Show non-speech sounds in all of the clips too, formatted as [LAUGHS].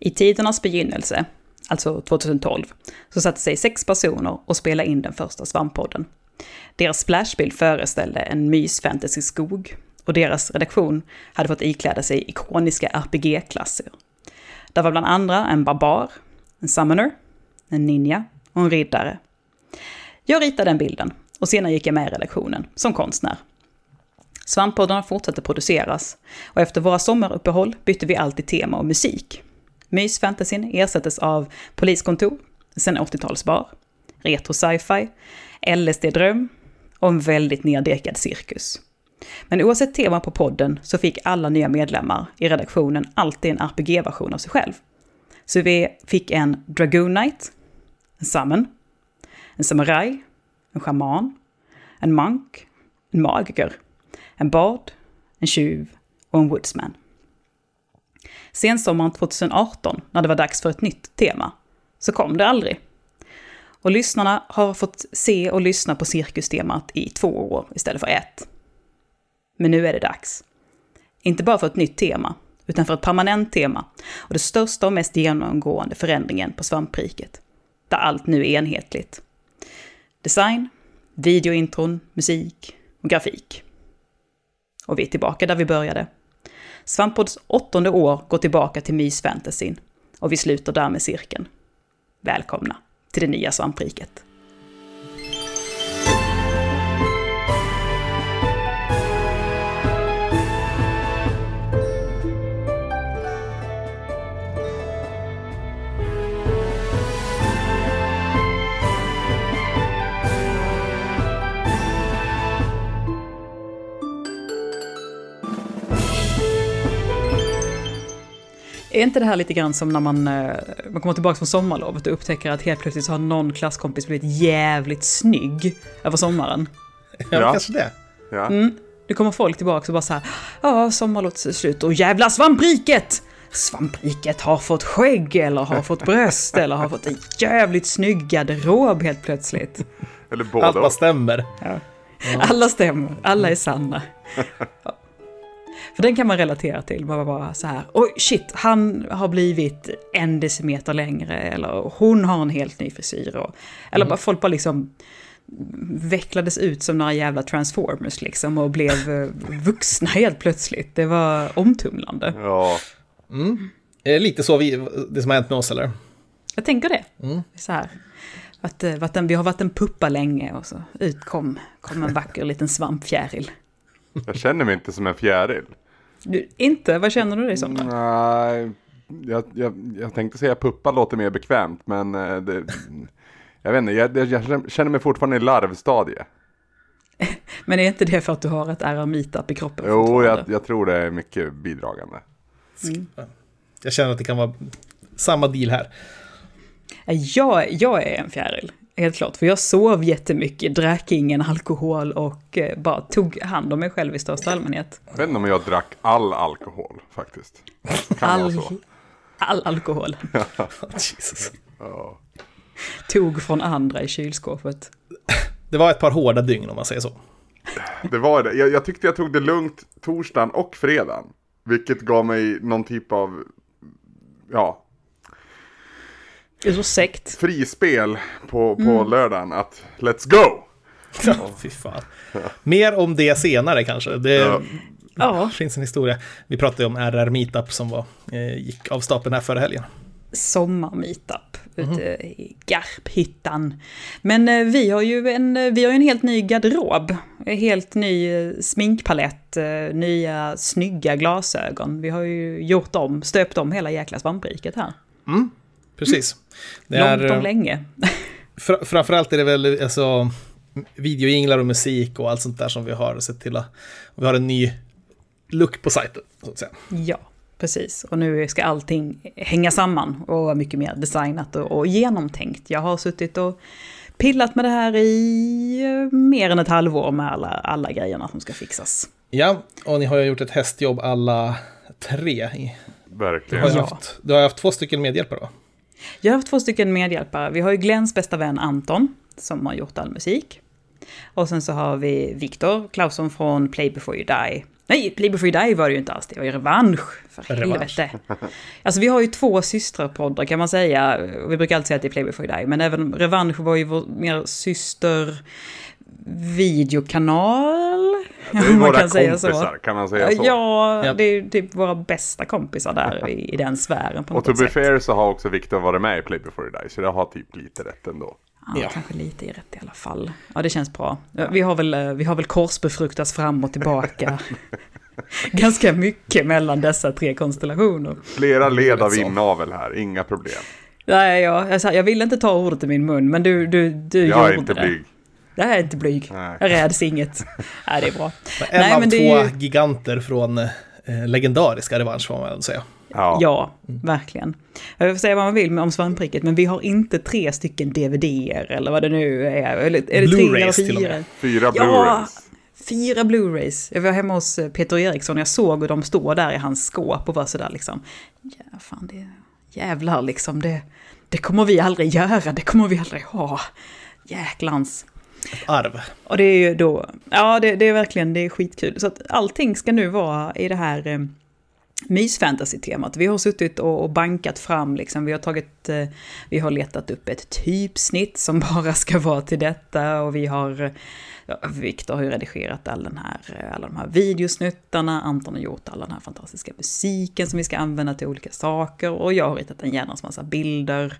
I tidernas begynnelse, alltså 2012, så satte sig sex personer och spelade in den första svamppodden. Deras splashbild föreställde en mysfantasy-skog, och deras redaktion hade fått ikläda sig ikoniska RPG-klasser. Där var bland andra en barbar, en summoner, en ninja och en riddare. Jag ritade den bilden och senare gick jag med i redaktionen som konstnär. Svamppoddarna fortsatte produceras och efter våra sommaruppehåll bytte vi alltid tema och musik. Mysfantasyn ersattes av poliskontor, sen 80-talsbar, retro sci-fi, LSD-dröm och en väldigt neddekad cirkus. Men oavsett tema på podden så fick alla nya medlemmar i redaktionen alltid en RPG-version av sig själv. Så vi fick en Dragoon Knight, en Summon, en Samurai, en Shaman, en Monk, en Magiker, en Bard, en Tjuv och en Woodsman. Sensommaren 2018, när det var dags för ett nytt tema, så kom det aldrig. Och lyssnarna har fått se och lyssna på cirkustemat i två år istället för ett. Men nu är det dags. Inte bara för ett nytt tema, utan för ett permanent tema och det största och mest genomgående förändringen på svampriket. Där allt nu är enhetligt. Design, videointron, musik och grafik. Och vi är tillbaka där vi började. Svampodds åttonde år går tillbaka till mysfantasyn och vi sluter där med cirkeln. Välkomna till det nya svampriket. Är inte det här lite grann som när man, eh, man kommer tillbaka från sommarlovet och upptäcker att helt plötsligt så har någon klasskompis blivit jävligt snygg över sommaren? Ja, ja. kanske det. Ja. Mm. Det kommer folk tillbaka och bara så här, ja, sommarlovet är slut och jävla svampriket! Svampriket har fått skägg eller har fått bröst eller har fått en jävligt snygg garderob helt plötsligt. [LAUGHS] Eller båda. Alla stämmer. Ja. Alla stämmer, alla är sanna. [LAUGHS] För den kan man relatera till. Man bara så här, oj shit, han har blivit en decimeter längre. Eller hon har en helt ny frisyr. Och, eller mm. bara folk bara liksom vecklades ut som några jävla transformers liksom och blev eh, vuxna helt plötsligt. Det var omtumlande. Ja. Mm. Är lite så vi, det som har hänt med oss eller? Jag tänker det. Mm. Så här. Att, att vi har varit en puppa länge och så ut kom, kom en vacker liten svampfjäril. Jag känner mig inte som en fjäril. Du, inte? Vad känner du dig som då? Nej, jag, jag, jag tänkte säga puppa låter mer bekvämt, men eh, det, jag vet inte, jag, jag känner mig fortfarande i larvstadie. [LAUGHS] men är inte det för att du har ett RR i kroppen? Jo, jag, jag, tror det är mycket bidragande. Mm. Jag känner att det kan vara samma deal här. Jag, jag är en fjäril. Helt klart, för jag sov jättemycket, drack ingen alkohol och eh, bara tog hand om mig själv i största allmänhet. Jag vet inte om jag drack all alkohol faktiskt. Kan all, så. all alkohol. [LAUGHS] Jesus. Ja. Tog från andra i kylskåpet. Det var ett par hårda dygn om man säger så. Det var det. Jag, jag tyckte jag tog det lugnt torsdagen och fredagen. Vilket gav mig någon typ av, ja, det är så sekt. Frispel på, på mm. lördagen att let's go! Ja, fy fan. Mer om det senare kanske. Det ja. ja. finns en historia. Vi pratade om RR Meetup som var, eh, gick av stapeln här förra helgen. Sommar-meetup ute mm. i Garphyttan. Men eh, vi har ju en, vi har en helt ny garderob. Helt ny eh, sminkpalett, eh, nya snygga glasögon. Vi har ju gjort om, stöpt om hela jäkla svampriket här. Mm. Precis. Det Långt om eh, länge. Fr framförallt är det väl alltså, videoinglar och musik och allt sånt där som vi har sett till att... Vi har en ny look på sajten, så att säga. Ja, precis. Och nu ska allting hänga samman och vara mycket mer designat och, och genomtänkt. Jag har suttit och pillat med det här i eh, mer än ett halvår med alla, alla grejerna som ska fixas. Ja, och ni har ju gjort ett hästjobb alla tre. Verkligen. Du har, haft, du har haft två stycken medhjälpare va? Jag har haft två stycken medhjälpare. Vi har ju Glens bästa vän Anton, som har gjort all musik. Och sen så har vi Viktor Clausson från Play before you die. Nej, Playboy Free Die var det ju inte alls. Det var ju revansch. För revansch. helvete. Alltså vi har ju två systerpoddar kan man säga. Vi brukar alltid säga att det är Playboy Free Die. Men även revansch var ju vår mer syster videokanal. Ja, det är våra kan kompisar, säga så. kan man säga så? Ja, det är typ våra bästa kompisar där i, i den sfären. På och to be fair så har också Viktor varit med i Play Before You Die, så det har typ lite rätt ändå. Ja, ja, kanske lite i rätt i alla fall. Ja, det känns bra. Vi har väl, vi har väl korsbefruktats fram och tillbaka. [LAUGHS] [LAUGHS] Ganska mycket mellan dessa tre konstellationer. Flera led av inavel här, inga problem. Nej, jag, jag, jag vill inte ta ordet i min mun, men du, du, du jag gjorde det. Jag är inte blyg. Jag är inte blyg. Nej. Jag räds inget. [LAUGHS] Nej, det är bra. En Nej, av men två ju... giganter från eh, legendariska revansch får man väl säga. Ja, ja verkligen. Jag får säga vad man vill om svampriket, men vi har inte tre stycken DVD-er eller vad det nu är. Eller, är det tre eller fyra? Fyra Blu-rays. Ja, fyra Blu-rays. Jag var hemma hos eh, Peter Eriksson och jag såg hur de står där i hans skåp och var sådär liksom. Ja, fan det... Jävlar liksom, det, det kommer vi aldrig göra, det kommer vi aldrig ha. Jäklans. Ett arv. Och det är ju då, ja det, det, är verkligen, det är skitkul. Så att allting ska nu vara i det här eh, mysfantasy-temat. Vi har suttit och, och, bankat fram, liksom, vi har tagit, eh, vi har letat upp ett typsnitt som [LAUGHS] bara ska vara till detta och vi har, ja, Viktor har ju redigerat all den här, alla de här videosnuttarna, Anton har gjort all den här fantastiska musiken som vi ska använda till olika saker och jag har ritat en jädrans massa bilder.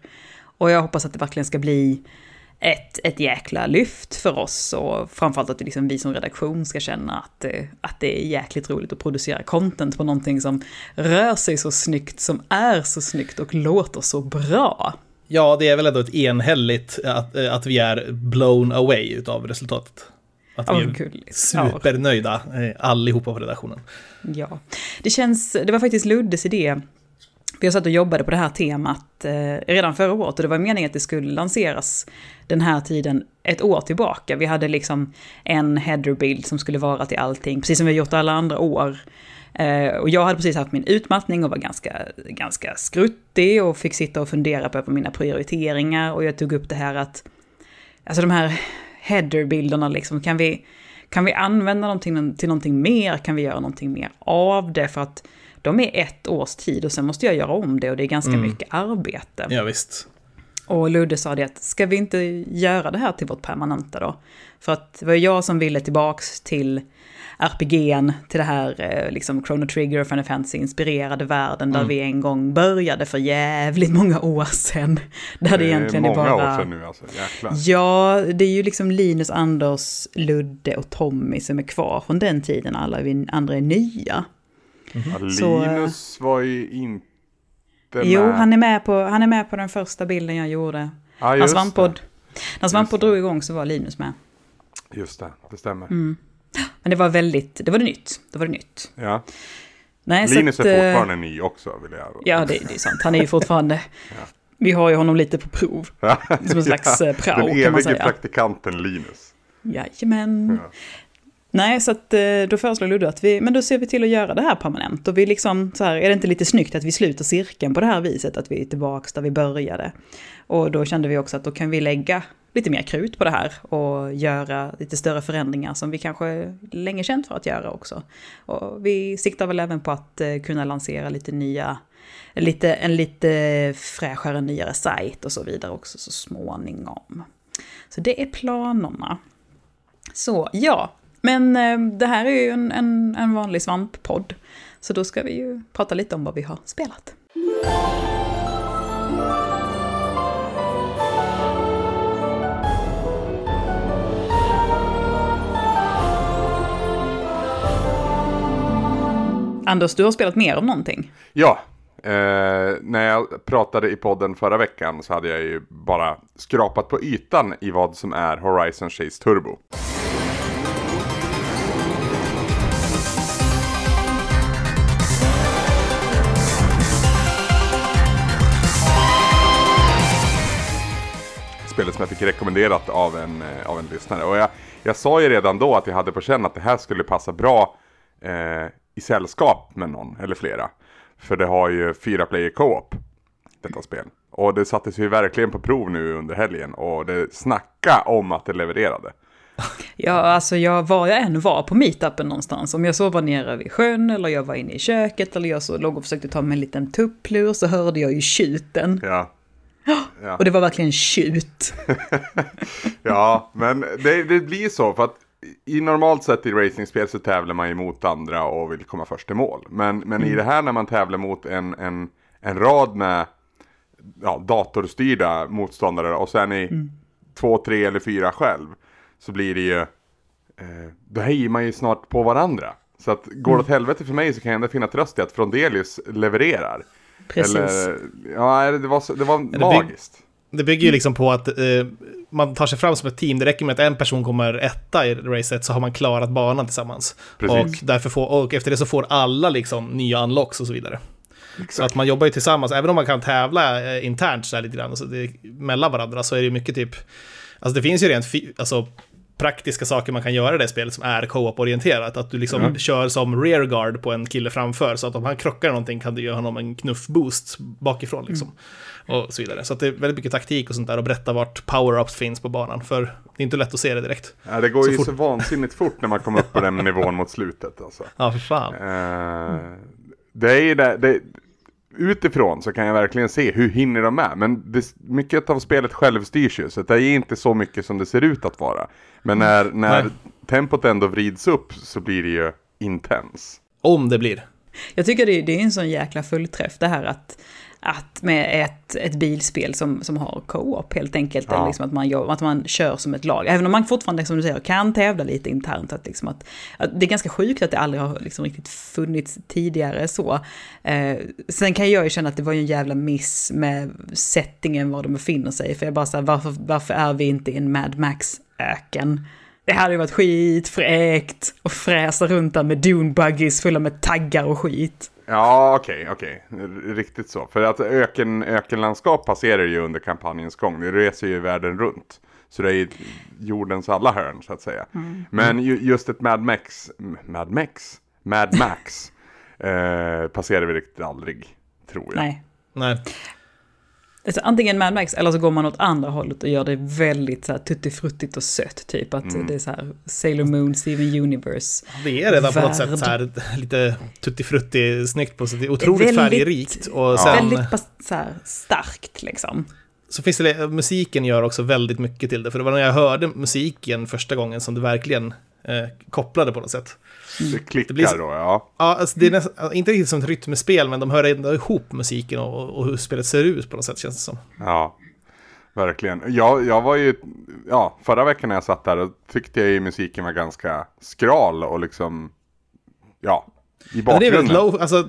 Och jag hoppas att det verkligen ska bli ett, ett jäkla lyft för oss och framförallt att liksom vi som redaktion ska känna att, eh, att det är jäkligt roligt att producera content på någonting som rör sig så snyggt, som är så snyggt och låter så bra. Ja, det är väl ändå ett enhälligt att, eh, att vi är blown away utav resultatet. Att vi är supernöjda eh, allihopa på redaktionen. Ja, det känns, det var faktiskt Luddes idé vi har satt och jobbade på det här temat eh, redan förra året och det var meningen att det skulle lanseras den här tiden ett år tillbaka. Vi hade liksom en headerbild som skulle vara till allting, precis som vi har gjort alla andra år. Eh, och jag hade precis haft min utmattning och var ganska, ganska skruttig och fick sitta och fundera på mina prioriteringar och jag tog upp det här att, alltså de här headerbilderna liksom, kan vi, kan vi använda dem till, till någonting mer? Kan vi göra någonting mer av det? För att de är ett års tid och sen måste jag göra om det och det är ganska mm. mycket arbete. Ja, visst. Och Ludde sa det att, ska vi inte göra det här till vårt permanenta då? För att det var jag som ville tillbaks till RPG'n, till det här eh, liksom Chrono Trigger och Final Fantasy-inspirerade världen där mm. vi en gång började för jävligt många år sedan. [LAUGHS] Där det, det egentligen är bara... många år sedan nu alltså, jäklar. Ja, det är ju liksom Linus, Anders, Ludde och Tommy som är kvar från den tiden, alla vi andra är nya. Mm. Så, Linus var ju inte med. Jo, han är med på, han är med på den första bilden jag gjorde. Ah, när Svamppodd, när Svamppodd drog igång så var Linus med. Just det, det stämmer. Mm. Men det var väldigt, det var det nytt. Det var det nytt. Ja. Nej, Linus att, är eh, fortfarande ny också vill jag. Ja, det, det är sant. Han är ju fortfarande... [LAUGHS] ja. Vi har ju honom lite på prov. [LAUGHS] Som en slags ja, eh, prao kan man säga. Den evige praktikanten Linus. Jajamän. Ja. Nej, så att, eh, då föreslår Ludde att vi, men då ser vi till att göra det här permanent. Och vi liksom, så här, är det inte lite snyggt att vi sluter cirkeln på det här viset, att vi är tillbaka där vi började. Och då kände vi också att då kan vi lägga lite mer krut på det här och göra lite större förändringar som vi kanske länge känt för att göra också. Och vi siktar väl även på att eh, kunna lansera lite nya, lite, en lite fräschare, nyare sajt och så vidare också så småningom. Så det är planerna. Så ja, men eh, det här är ju en, en, en vanlig svamppodd. Så då ska vi ju prata lite om vad vi har spelat. Anders, du har spelat mer om någonting? Ja, eh, när jag pratade i podden förra veckan så hade jag ju bara skrapat på ytan i vad som är Horizon Chase Turbo. Spelet som jag fick rekommenderat av en, eh, av en lyssnare. Och jag, jag sa ju redan då att jag hade på känn att det här skulle passa bra eh, i sällskap med någon eller flera. För det har ju fyra player co-op, detta spel. Och det sattes ju verkligen på prov nu under helgen och det snacka om att det levererade. [LAUGHS] Ja, alltså jag, var jag än var på meetupen någonstans, om jag så var nere vid sjön eller jag var inne i köket eller jag så låg och försökte ta mig en liten tupplur så hörde jag ju tjuten. Ja. Ja. Och det var verkligen tjut. [LAUGHS] ja, men det, det blir så för att i normalt sett i racingspel så tävlar man ju mot andra och vill komma först i mål. Men, men mm. i det här när man tävlar mot en, en, en rad med ja, datorstyrda motståndare och sen är mm. två, tre eller fyra själv. Så blir det ju, eh, då hejar man ju snart på varandra. Så att går det åt mm. helvete för mig så kan jag ändå finna tröst i att Frondelius levererar. Precis. Eller, ja, det var, det var det magiskt. det bygger ju liksom på att eh, man tar sig fram som ett team. Det räcker med att en person kommer etta i racet så har man klarat banan tillsammans. Precis. Och, därför får, och efter det så får alla liksom nya unlocks och så vidare. Exakt. Så att man jobbar ju tillsammans, även om man kan tävla eh, internt så lite grann, alltså det, mellan varandra, så är det mycket typ... Alltså det finns ju rent alltså, praktiska saker man kan göra i det spelet som är co-op-orienterat. Att du liksom mm. kör som rearguard på en kille framför, så att om han krockar någonting kan du ge honom en knuff-boost bakifrån liksom. Mm. Och så vidare. Så det är väldigt mycket taktik och sånt där och berätta vart power-ups finns på banan. För det är inte lätt att se det direkt. Ja, det går så ju fort... så vansinnigt fort när man kommer upp på den [LAUGHS] nivån mot slutet. Alltså. Ja, för fan. Uh, det är ju det, det, utifrån så kan jag verkligen se hur hinner de med. Men det, mycket av spelet självstyrs ju, så det är inte så mycket som det ser ut att vara. Men när, när tempot ändå vrids upp så blir det ju intens. Om det blir. Jag tycker det, det är en sån jäkla fullträff det här att att med ett, ett bilspel som, som har co-op helt enkelt, ja. liksom att, man gör, att man kör som ett lag. Även om man fortfarande, som du säger, kan tävla lite internt. Att liksom att, att det är ganska sjukt att det aldrig har liksom riktigt funnits tidigare så. Eh, sen kan jag ju känna att det var ju en jävla miss med settingen var de befinner sig. För jag bara så varför, varför är vi inte i en Mad Max-öken? Det hade ju varit skitfräckt och fräsa runt där med dune buggies fulla med taggar och skit. Ja, okej, okay, okej. Okay. Riktigt så. För att öken, ökenlandskap passerar ju under kampanjens gång. Det reser ju världen runt. Så det är ju jordens alla hörn så att säga. Mm. Men ju, just ett Mad Max, Mad Max? Mad Max [LAUGHS] eh, passerar vi riktigt aldrig, tror jag. Nej. Nej. Alltså, antingen Mad Max eller så går man åt andra hållet och gör det väldigt så här tuttifruttigt och sött. Typ att mm. det är så här Sailor Moon, Steven Universe. Det är redan på något sätt så här lite tuttifrutti snyggt på sätt. Otroligt väldigt, färgrikt. Och sen, väldigt så här starkt liksom. Så finns det, musiken gör också väldigt mycket till det. För det var när jag hörde musiken första gången som det verkligen eh, kopplade på något sätt. Det klickar det blir då, ja. Ja, alltså det är nästan, inte riktigt som ett rytmespel, men de hör ändå ihop musiken och, och hur spelet ser ut på något sätt, känns det som. Ja, verkligen. Jag, jag var ju, ja, förra veckan när jag satt där, tyckte jag ju musiken var ganska skral och liksom, ja, i bakgrunden. Ja, det är väldigt low, alltså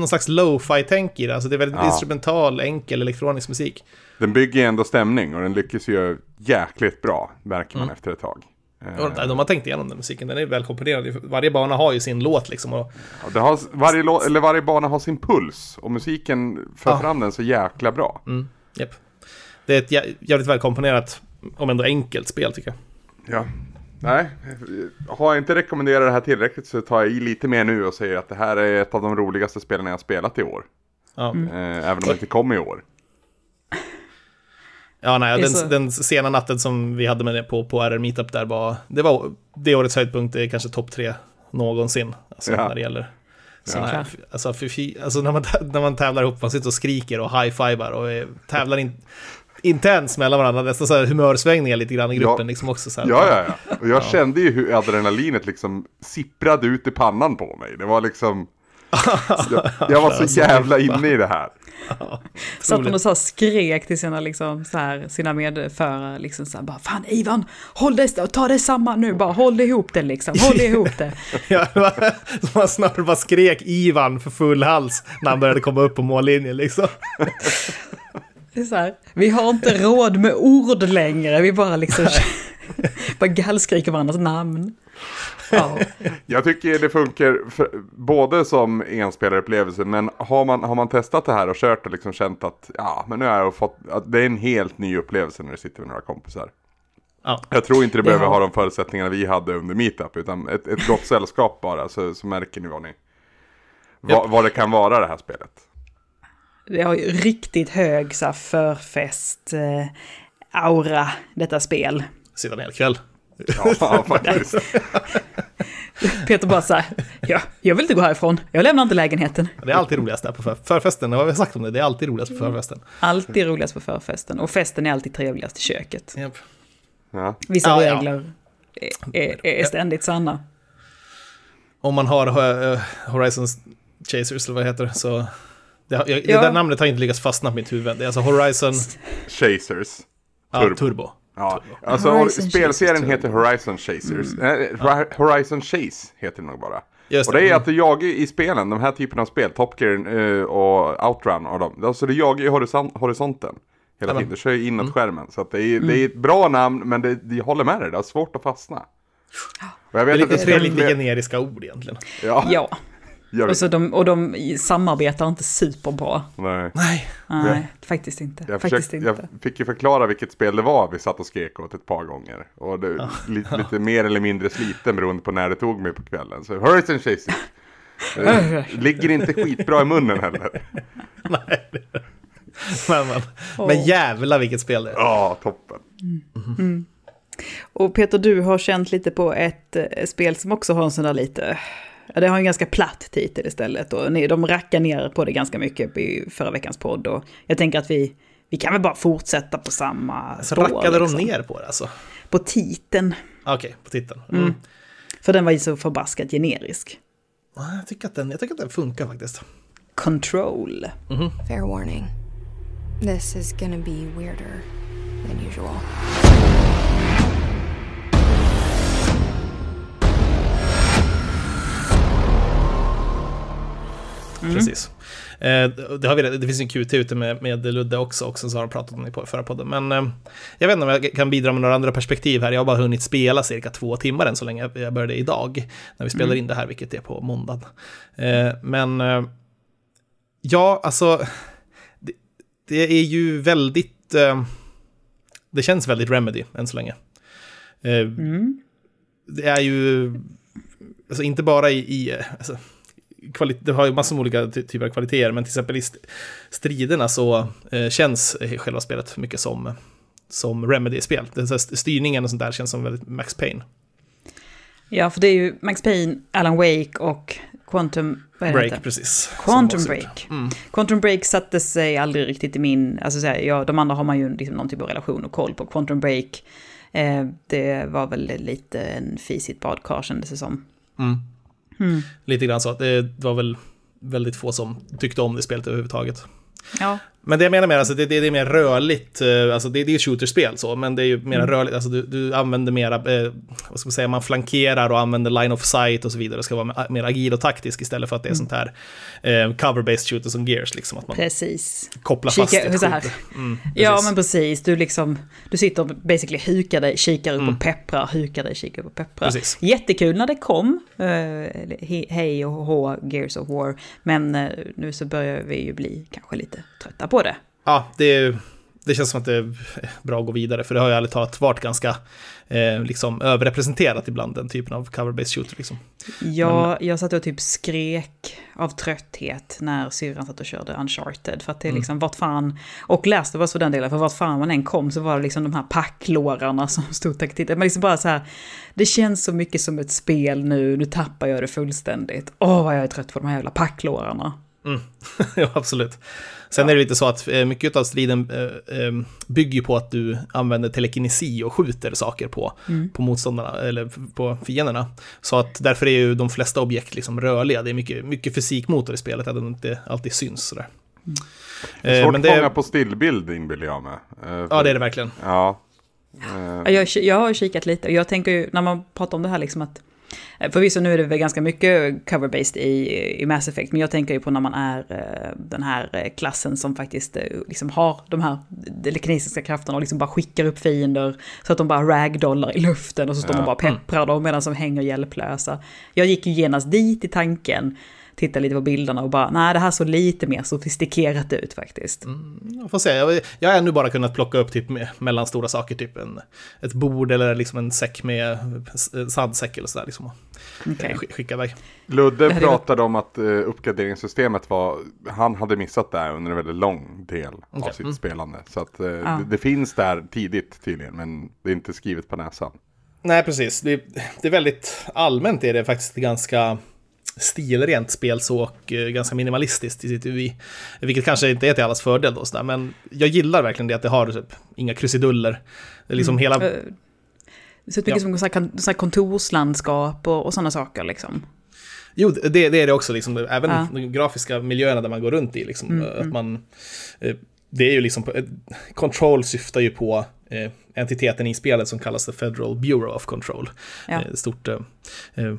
någon slags lo-fi-tänk i det. Alltså det är väldigt ja. instrumental, enkel elektronisk musik. Den bygger ändå stämning och den lyckas ju jäkligt bra, märker man mm. efter ett tag. Uh, de har tänkt igenom den musiken, den är väl komponerad. Varje bana har ju sin låt liksom. Och... Ja, har, varje, lå, eller varje bana har sin puls och musiken för ja. fram den så jäkla bra. Mm, yep. Det är ett jävligt välkomponerat, om ändå enkelt spel tycker jag. Ja, nej. Har jag inte rekommenderat det här tillräckligt så tar jag i lite mer nu och säger att det här är ett av de roligaste spelen jag har spelat i år. Ja. Mm. Även om det inte kom i år. Ja, nej, den, så... den, sena natten som vi hade med det på, på RR Meetup där var, det var det årets höjdpunkt, det är kanske topp tre någonsin. Alltså ja. när det gäller sådana ja. här, alltså, för, alltså när, man, när man tävlar ihop, man sitter och skriker och high-fivar och är, tävlar in, intens mellan varandra, nästan så här humörsvängningar lite grann i gruppen ja. liksom också. Så här, ja, ja, ja. Och jag ja. kände ju hur adrenalinet liksom sipprade ut i pannan på mig. Det var liksom... jag, var så jävla inne i det här. Satt hon och så skrek till sina, liksom, så här, sina medförare, liksom så här, bara, fan Ivan, håll det, ta det samman nu, bara håll ihop det liksom, håll ihop det. [LAUGHS] ja, man snart bara skrek Ivan för full hals när han började komma upp på mållinjen liksom. Det är så här, vi har inte råd med ord längre, vi bara liksom [LAUGHS] [LAUGHS] bara gallskriker varandras namn. Ja. [LAUGHS] Jag tycker det funkar för, både som enspelarupplevelse men har man, har man testat det här och kört och liksom känt att ja, men nu har jag fått, att det är en helt ny upplevelse när du sitter med några kompisar. Ja. Jag tror inte det behöver ja. ha de förutsättningarna vi hade under Meetup utan ett, ett gott sällskap bara så, så märker ni vad ni vad, vad det kan vara det här spelet. Det har ju riktigt hög så här, förfest eh, aura detta spel. Sitta hel kväll. Ja, [LAUGHS] faktiskt. Peter bara så här, ja, jag vill inte gå härifrån, jag lämnar inte lägenheten. Det är alltid roligast där på för, förfesten, vad har vi sagt om det? Det är alltid roligast på förfesten. Alltid roligast på förfesten, och festen är alltid trevligast i köket. Japp. Ja. Vissa Ja, ja. regler är, är, är ständigt sanna. Om man har uh, Horizon Chasers, eller vad det heter, så... Det, jag, Ja. det där namnet har inte lyckats fastna på mitt huvud. Det är alltså Horizon Chasers. ja, Turbo. Turbo. Ja, alltså Horizon spelserien Chasers, heter Horizon Chasers. Nej, Horizon Chase heter det nog bara. Just och det är Mm. att du jagar i spelen, de här typerna av spel, Top Gear eh, och Outrun och de. Alltså du jagar i horisont, horisonten. Hela tiden, du kör ju inåt Mm. skärmen. Så att det, är, det är ett bra namn, men det, jag håller med dig, det är svårt att fastna. Och jag Det är vet lite, att tre det lite generiska ord egentligen. Ja, Ja, och, så de, och de samarbetar inte superbra. Nej. Nej. Nej, faktiskt inte. Jag, faktiskt försökte, inte. jag fick ju förklara vilket spel det var vi satt och skrek åt ett par gånger. Och det, lite, lite mer eller mindre sliten beroende på när det tog mig på kvällen. Så Horizon. [LAUGHS] Eh, Ligger inte skitbra i munnen heller. [LAUGHS] Nej. Men, men, men jävlar vilket spel det är. Ja, toppen. Och Peter, du har känt lite på ett eh, spel som också har en sån där lite... Ja, det har en ganska platt titel istället och de rackar ner på det ganska mycket i förra veckans podd. Och jag tänker att vi, vi kan väl bara fortsätta på samma Så spår. rackade liksom. de ner på det alltså? På titeln. Okej, på titeln. Mm. Mm. För den var ju så förbaskat generisk. Ja, Jag, tycker att den, jag tycker att den funkar faktiskt. Control. Fair warning. This is gonna be weirder than usual. Precis. Eh, det, har vi, det finns en QT ute med, med Ludde också, och sen så har de pratat om det på förra podden. Men eh, jag vet inte om jag kan bidra med några andra perspektiv här. Jag har bara hunnit spela cirka två timmar än så länge. Jag började idag, när vi spelar in det här, vilket är på måndagen. Eh, men ja, alltså, det, det är ju väldigt... Det känns väldigt Remedy än så länge. Mm. det är ju, alltså inte bara i, i alltså, det har ju massor med olika ty- typer av kvaliteter, men till exempel i st- striderna så eh, känns själva spelet mycket som, som Remedy-spel. Styrningen och sånt där känns som väldigt Max Payne. Ja, för det är ju Max Payne, Alan Wake och Quantum... Vad är det Break, heter? precis. Quantum Break. Mm. Quantum Break satte sig aldrig riktigt i min... Alltså så här, ja, de andra har man ju liksom någon typ av relation och koll på. Quantum Break, eh, det var väl lite en fis i ett badkar kändes det som. Mm. Mm. Lite grann så. Det var väl väldigt få som tyckte om det spelet överhuvudtaget. Ja, Men det jag menar med alltså, det, det, det är mer rörligt, eh, alltså det, det är ett shooterspel så, men det är ju mer Mm. rörligt, alltså du, du använder mera, eh, vad ska man säga, man flankerar och använder line of sight och så vidare, det ska vara mer agil och taktisk istället för att det är Mm. sånt här eh, cover-based shooter som Gears, liksom att man precis. kopplar fast Kika- ett så här. Mm, Ja, men precis. Du liksom, du sitter och basically hukar dig, kikar upp Mm. och pepprar, hukar dig, kikar upp och pepprar. Precis. Jättekul när det kom, he- hej och hå, Gears of War. Men eh, nu så börjar vi ju bli kanske lite trötta på det. Ja, det, det känns som att det är bra att gå vidare, för det har ju ärligt talat varit ganska eh, liksom överrepresenterat ibland, den typen av cover-based shooter. Liksom. Jag, jag satt och typ skrek av trötthet när syrran satt och körde Uncharted. För att det är Mm. liksom, vart fan, och läste vad för den delen, för vart fan man än kom så var det liksom de här packlårarna som stod och tittade. Men liksom bara så här, det känns så mycket som ett spel nu, nu tappar jag det fullständigt. Åh vad jag är trött på de här jävla packlårarna. Mm. [LAUGHS] ja, absolut. Sen är det lite så att eh, mycket av striden eh, eh, bygger på att du använder telekinesi och skjuter saker på, Mm. på motståndarna, eller på fienderna. Så att därför är ju de flesta objekt liksom rörliga. Det är mycket, mycket fysikmotor i spelet, att de inte alltid syns sådär. Det är svårt att det, fånga på stillbild inbillar jag mig. Ja, det är det verkligen. Ja. Ja, Jag, jag har kikat lite och jag tänker ju när man pratar om det här liksom att Förvisso nu är det väl ganska mycket cover-based i, i Mass Effect, men jag tänker ju på när man är eh, den här eh, klassen som faktiskt eh, liksom har de här telekinesiska krafterna och liksom bara skickar upp fiender så att de bara ragdollar i luften och så står Ja. man bara pepprar dem medan de hänger hjälplösa. Jag gick ju genast dit i tanken, tittade lite på bilderna och bara nej det här såg lite mer sofistikerat ut faktiskt. Jag får se, jag, jag har ännu bara kunnat plocka upp typ med, mellan stora saker, typ en, ett bord eller liksom en säck med eh, sandsäck eller sådär. Liksom, och Okej. sk- skicka iväg. Ludde pratade om att uh, uppgraderingssystemet var, han hade missat det här under en väldigt lång del av Okej. sitt Mm. spelande. Så att eh, Ja. det, det finns där tidigt tydligen, men det är inte skrivet på näsan. Nej, precis. Det, det är väldigt allmänt är det faktiskt ganska stilrent spel så och uh, ganska minimalistiskt i sitt UI. Vilket kanske inte är till allas fördel då, sådär, men jag gillar verkligen det att det har typ, inga krusiduller. Det är liksom mm. hela... Ser ut mycket ja. som så här kontorslandskap och, och sådana saker liksom. Jo, det, det, är det också, liksom, även ja. de grafiska miljöerna där man går runt i. Liksom, mm, att mm. man, det är ju liksom, Control syftar ju på eh, entiteten i spelet som kallas The Federal Bureau of Control. Ja. Eh, stort, eh, eh,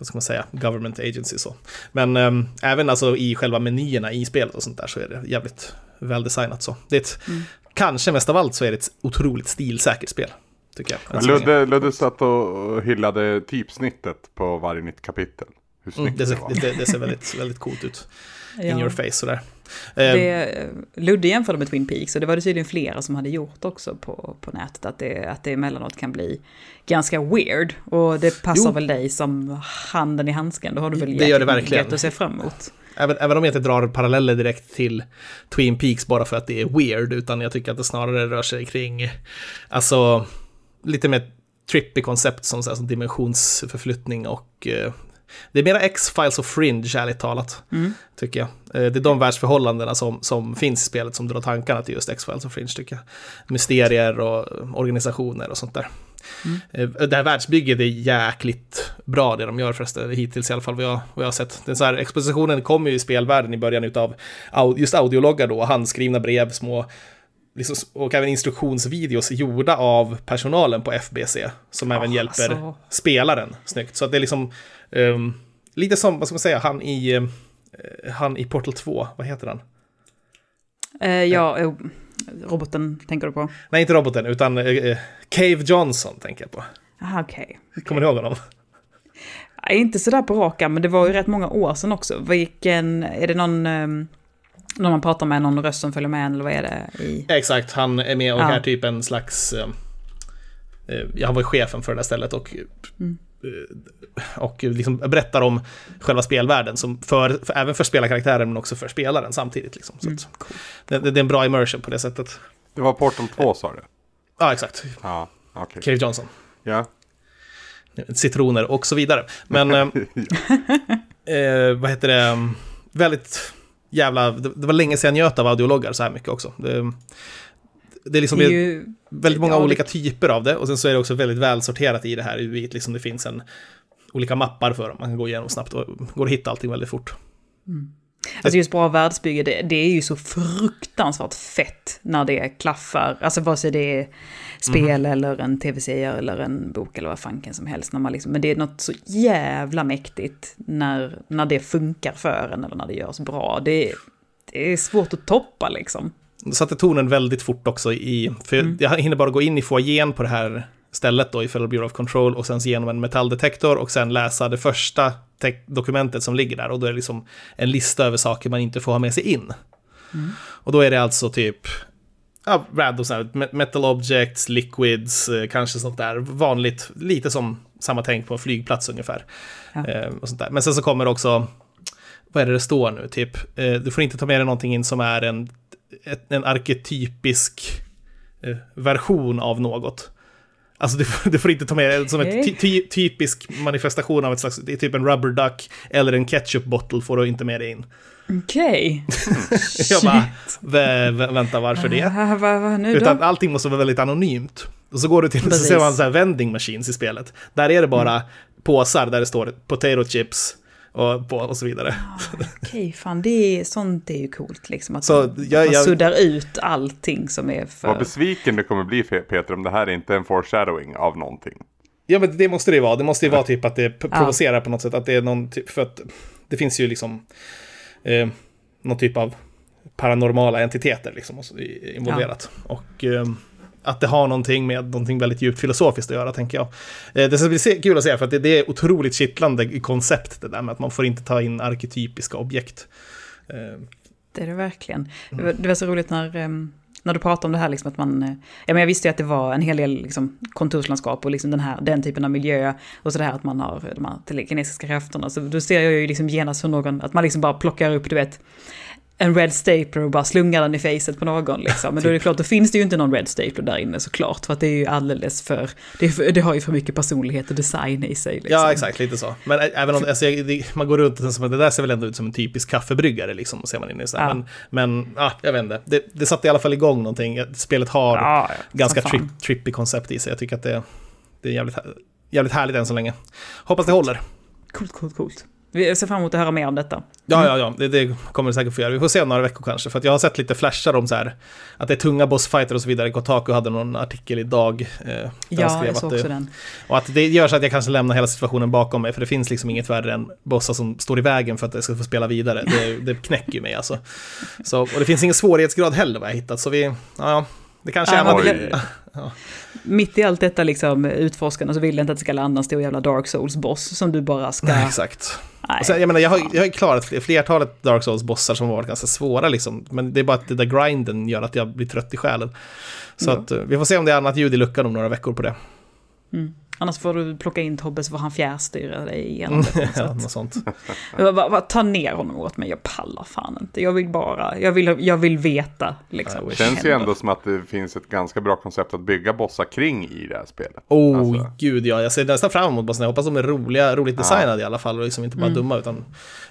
vad ska man säga, government agency så. Men eh, även alltså i själva menyerna i spelet och sånt där så är det jävligt väldesignat så. Det är ett, mm. kanske mest av allt så är det ett otroligt stilsäkert spel. Tycker jag. Ludde, Ludde satt och hyllade typsnittet på varje nytt kapitel. Hur mm, det, ser, det, det, det ser väldigt, väldigt coolt ut. In ja. your face sådär. Det, ehm. Ludde jämförde med Twin Peaks och det var det tydligen flera som hade gjort också på, på nätet. Att det, att det emellanåt kan bli ganska weird. Och det passar jo. väl dig som handen i handsken. Då har du väl det gör det verkligen. att se fram emot. Även, även om jag inte drar paralleller direkt till Twin Peaks bara för att det är weird. Utan jag tycker att det snarare rör sig kring, alltså, lite mer trippy koncept som, så här, som dimensionsförflyttning och eh, det är mera X-Files och Fringe, ärligt talat. Mm. Tycker jag. Eh, det är de världsförhållandena som, som finns i spelet som drar tankarna till just X-Files och Fringe, tycker jag. Mysterier och organisationer och sånt där. Mm. Eh, det här världsbygget är jäkligt bra det de gör förresten, hittills i alla fall vad jag, vad jag har sett. Den så här, expositionen kommer ju i spelvärlden i början av just audiologgar då, handskrivna brev, små liksom, och även instruktionsvideos gjorda av personalen på FBC som oh, även hjälper alltså. spelaren snyggt. Så att det är liksom um, lite som, vad ska man säga, han i, uh, han i Portal 2, vad heter han? Uh, ja, uh, roboten tänker du på? Nej, inte roboten, utan Cave Johnson tänker jag på. Aha, okej. Okay. Kommer ni ihåg honom? Inte sådär på raka, men det var ju rätt många år sedan också. Vilken, är det någon... Um när man pratar med någon röst som följer med eller vad är det? I... Exakt, han är med och ja. är typ en slags... Eh, eh han var ju chefen för det där stället och, mm. Eh, och liksom berättar om själva spelvärlden, som för, för, även för spelarkaraktären men också för spelaren samtidigt. Liksom. Så mm. cool. det, det, är en bra immersion på det sättet. Det var Portal 2 sa du? Ja, exakt. Ja, okay. Cave Johnson. Ja. Citroner och så vidare. Men, [LAUGHS] eh, eh, vad heter det, väldigt jävla, det, det var länge sedan jag njöt av audiologgar så här mycket också. Det, det är liksom det är ju, väldigt många olika typer av det och sen så är det också väldigt välsorterat i det här UI. Liksom det finns en, olika mappar för dem, man kan gå igenom snabbt och går att hitta allting väldigt fort. Mm. Alltså just bra världsbygge, det, det, är ju så fruktansvärt fett när det klaffar. Alltså vare sig det är spel mm. eller en tv-serie eller en bok eller vad fanken som helst. När man liksom, men det är något så jävla mäktigt när, när det funkar för en eller när det görs bra. Det, det är svårt att toppa liksom. Satte tonen väldigt fort också i, för mm. jag hinner bara gå in i foajén på det här stället då i Federal Bureau of Control och sen genom en metalldetektor och sen läsa det första dokumentet som ligger där och då är det liksom en lista över saker man inte får ha med sig in. Mm. Och då är det alltså typ ja, random sådär, metal objects, liquids, eh, kanske sånt där vanligt, lite som samma tänk på en flygplats ungefär. Ja. Eh, och sånt där. Men sen så kommer det också, vad är det det står nu, typ, eh, du får inte ta med dig någonting in som är en, en arketypisk eh, version av något. Alltså du, [LAUGHS] du, får inte ta med det som en ty, ty, typisk manifestation av ett slags, det är typ en rubber duck eller en ketchup bottle får du inte med dig in. Okej. Okay. [LAUGHS] jag bara, vä, vä, vänta varför det? Uh, va, va, nu Utan då? allting måste vara väldigt anonymt. Och så går du till, Precis. så ser man så här vending machines i spelet. Där är det bara mm. påsar där det står potato chips, och, på, och så vidare. Ah, Okej, okay, fan det är, sånt är ju coolt liksom. Att så, man, jag, man suddar ut allting som är för... Vad besviken du kommer bli Peter om det här är inte är en foreshadowing av någonting. Ja men det måste det ju vara. Det måste ju vara typ att det provocerar ja. på något sätt. Att det är någon typ, för att det finns ju liksom eh, någon typ av paranormala entiteter liksom involverat. Ja. Och eh, att det har någonting med någonting väldigt djupt filosofiskt att göra, tänker jag. Eh, det ska bli kul att se, för att det, är otroligt kittlande koncept, det där med att man får inte ta in arketypiska objekt. Eh, det är det verkligen. Mm. Det var så roligt när, ehm, när du pratade om det här, liksom att man... Eh, ja, men jag visste ju att det var en hel del liksom, kontorslandskap och liksom den, här, den typen av miljö. Och så det här att man har de här telekinesiska krafterna. Så då ser jag ju liksom genast hur någon, att man liksom bara plockar upp, du vet, en red stapler och bara slungar den i facet på någon liksom. Men då är det klart, då finns det ju inte någon red stapler där inne såklart. För att det är ju alldeles för, det, för, det har ju för mycket personlighet och design i sig. Liksom. Ja, exakt, lite så. Men även om, alltså, man går runt och som det där ser väl ändå ut som en typisk kaffebryggare liksom, ser man in i så ja. Men, men ja, jag vet inte. Det, det satte i alla fall igång någonting. Spelet har ja, ganska tri trippy koncept i sig. Jag tycker att det, det är jävligt, jävligt härligt än så länge. Hoppas det håller. Coolt, coolt, coolt. Vi ser fram emot att höra mer om detta. Ja, ja, ja. Det, det kommer det säkert få göra. Vi får se några veckor kanske. För att jag har sett lite flashar om så här, att det är tunga bossfighter och så vidare. Kotaku hade någon artikel idag. Eh, ja, jag såg också den. Och att det gör så att jag kanske lämnar hela situationen bakom mig. För det finns liksom inget värre än bossar som står i vägen för att jag ska få spela vidare. Det, det knäcker ju mig alltså. Så, och det finns ingen svårighetsgrad heller vad jag hittat. Så vi, ja, det kanske är något. [LAUGHS] Ja. Mitt i allt detta liksom utforskande så vill jag inte att det ska landa en stor jävla Dark Souls-boss som du bara ska... Nej, exakt. Nej. Sen, jag, menar, jag, har, jag har klarat flertalet Dark Souls-bossar som varit ganska svåra liksom. Men det är bara att det där grinden gör att jag blir trött i själen. Så mm. att, vi får se om det är annat ljud i luckan om några veckor på det. Mm. Annars får du plocka in Tobbe så får han fjärrstyra dig det. [LAUGHS] ja, något sånt. Ta ner honom åt mig, jag pallar fan inte. Jag vill bara, jag vill, jag vill veta. Liksom, det känns ju ändå som att det finns ett ganska bra koncept att bygga bossar kring i det här spelet. Oh, alltså. gud ja. Jag ser nästan fram emot bossarna. Jag hoppas de är roliga, roligt designade ja. i alla fall. Och liksom inte bara mm. dumma, utan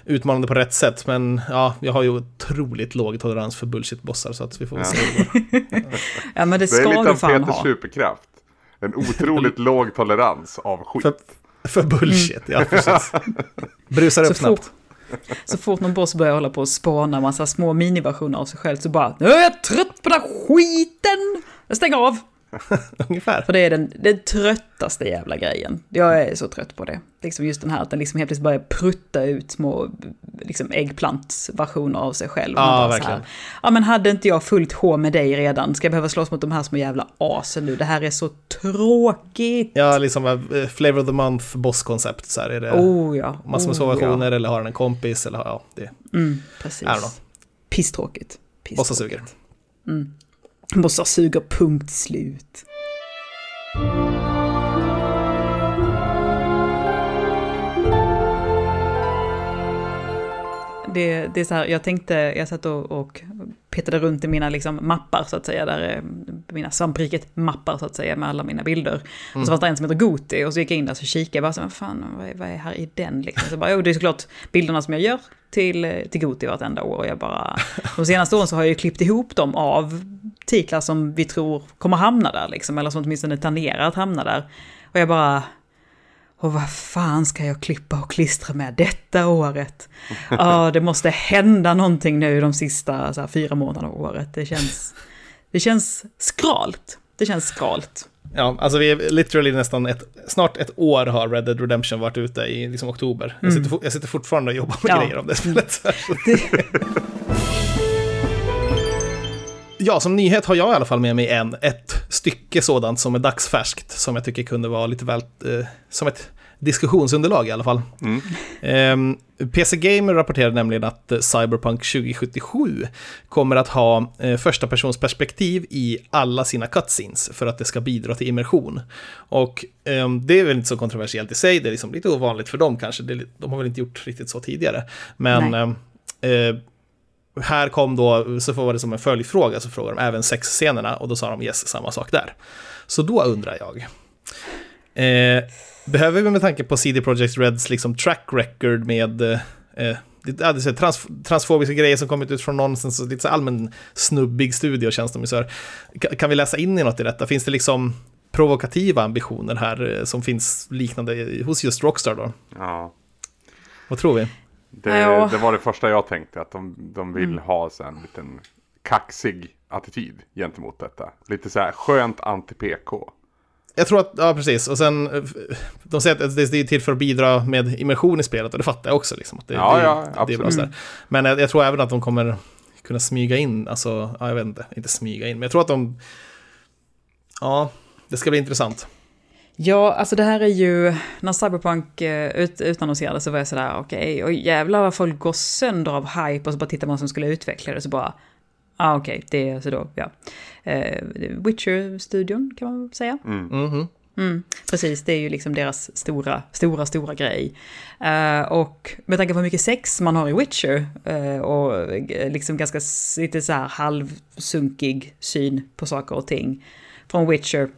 utmanande på rätt sätt. Men ja, jag har ju otroligt låg tolerans för bullshit-bossar, så att vi får väl ja. se. [LAUGHS] ja, men det ska du fan ha. Det är lite av Peters superkraft. En otroligt [LAUGHS] låg tolerans av skit. För, för bullshit, ja [LAUGHS] precis. Brusar upp så snabbt. Fort, så fort någon boss börjar hålla på och spåna massa små miniversioner av sig själv så bara Nu är jag trött på den här skiten! Jag stänger av! [LAUGHS] Ungefär. För det är den, den tröttaste jävla grejen. Jag är så trött på det. Liksom just den här att den liksom helt plötsligt börjar prutta ut små liksom äggplantsversioner av sig själv. Ja, verkligen. ja, men hade inte jag fullt hå med dig redan? Ska jag behöva slåss mot de här små jävla asen nu? Det här är så tråkigt. Ja, liksom uh, flavor of the month boss-koncept. Så här är det oh, ja. massor med oh, versioner ja. eller har den en kompis eller ja, det. Mm, precis. Pisstråkigt. Bossar suger. Mm. Bossar suger, punkt slut. Det, det, är så här, jag tänkte, jag satt och, och petade runt i mina liksom, mappar så att säga, där, eh, mina svampriket-mappar så att säga med alla mina bilder. Mm. Och så var det en som heter Goti och så gick jag in där och kikade, jag bara så, fan, vad är, vad är här i den liksom? Så bara, jo det är såklart bilderna som jag gör till, till Goti vartenda år och jag bara, [LAUGHS] de senaste åren så har jag ju klippt ihop dem av titlar som vi tror kommer hamna där liksom, eller som åtminstone tangerar att hamna där. Och jag bara, och vad fan ska jag klippa och klistra med detta året? [LAUGHS] Ja, det måste hända någonting nu de sista så här, fyra månaderna av året. Det känns, det känns skralt. Det känns skralt. Ja, alltså vi är literally nästan ett, snart ett år har Red Dead Redemption varit ute i liksom oktober. Jag, sitter, jag sitter fortfarande och jobbar med ja. grejer om det spelet. [LAUGHS] [LAUGHS] ja, som nyhet har jag i alla fall med mig en, ett stycke sådant som är dagsfärskt, som jag tycker kunde vara lite väl, eh, som ett diskussionsunderlag i alla fall. Mm. Eh, PC Gamer rapporterade nämligen att Cyberpunk 2077 kommer att ha eh, första persons perspektiv i alla sina cutscenes för att det ska bidra till immersion. Och eh, det är väl inte så kontroversiellt i sig, det är liksom lite ovanligt för dem kanske, det, de har väl inte gjort riktigt så tidigare. Men ehm, eh, här kom då, så var det som en följdfråga, så frågade de även sexscenerna och då sa de yes, samma sak där. Så då undrar jag, eh, behöver vi med tanke på CD Projekt Reds liksom track record med eh, ja, det är trans, transfobiska grejer som kommit ut från någonstans, lite så allmän snubbig studio känns det som. Kan, kan vi läsa in i något i detta? Finns det liksom provokativa ambitioner här eh, som finns liknande hos just Rockstar då? Ja. Vad tror vi? Det, ja. det, var det första jag tänkte, att de, de vill mm. ha så en liten kaxig attityd gentemot detta. Lite så här skönt anti-PK. Jag tror att, ja precis, och sen de säger att det är till för att bidra med immersion i spelet och det fattar jag också. Liksom, att det, ja, det, ja, absolut. Det bra mm. Men jag, jag, tror även att de kommer kunna smyga in, alltså, ja, jag vet inte, inte smyga in, men jag tror att de, ja, det ska bli intressant. Ja, alltså det här är ju, när Cyberpunk eh, ut, utannonserades så var jag sådär, okej, okay, och jävlar vad folk går sönder av hype och så bara tittar man som skulle utveckla det så bara, Ja, ah, okej, okay, det är så då, ja. Uh, Witcher-studion kan man säga. Mm. Mm -hmm. Mm, precis, det är ju liksom deras stora, stora, stora grej. Uh, och med tanke på hur mycket sex man har i Witcher uh, och liksom ganska lite så här halvsunkig syn på saker och ting från Witcher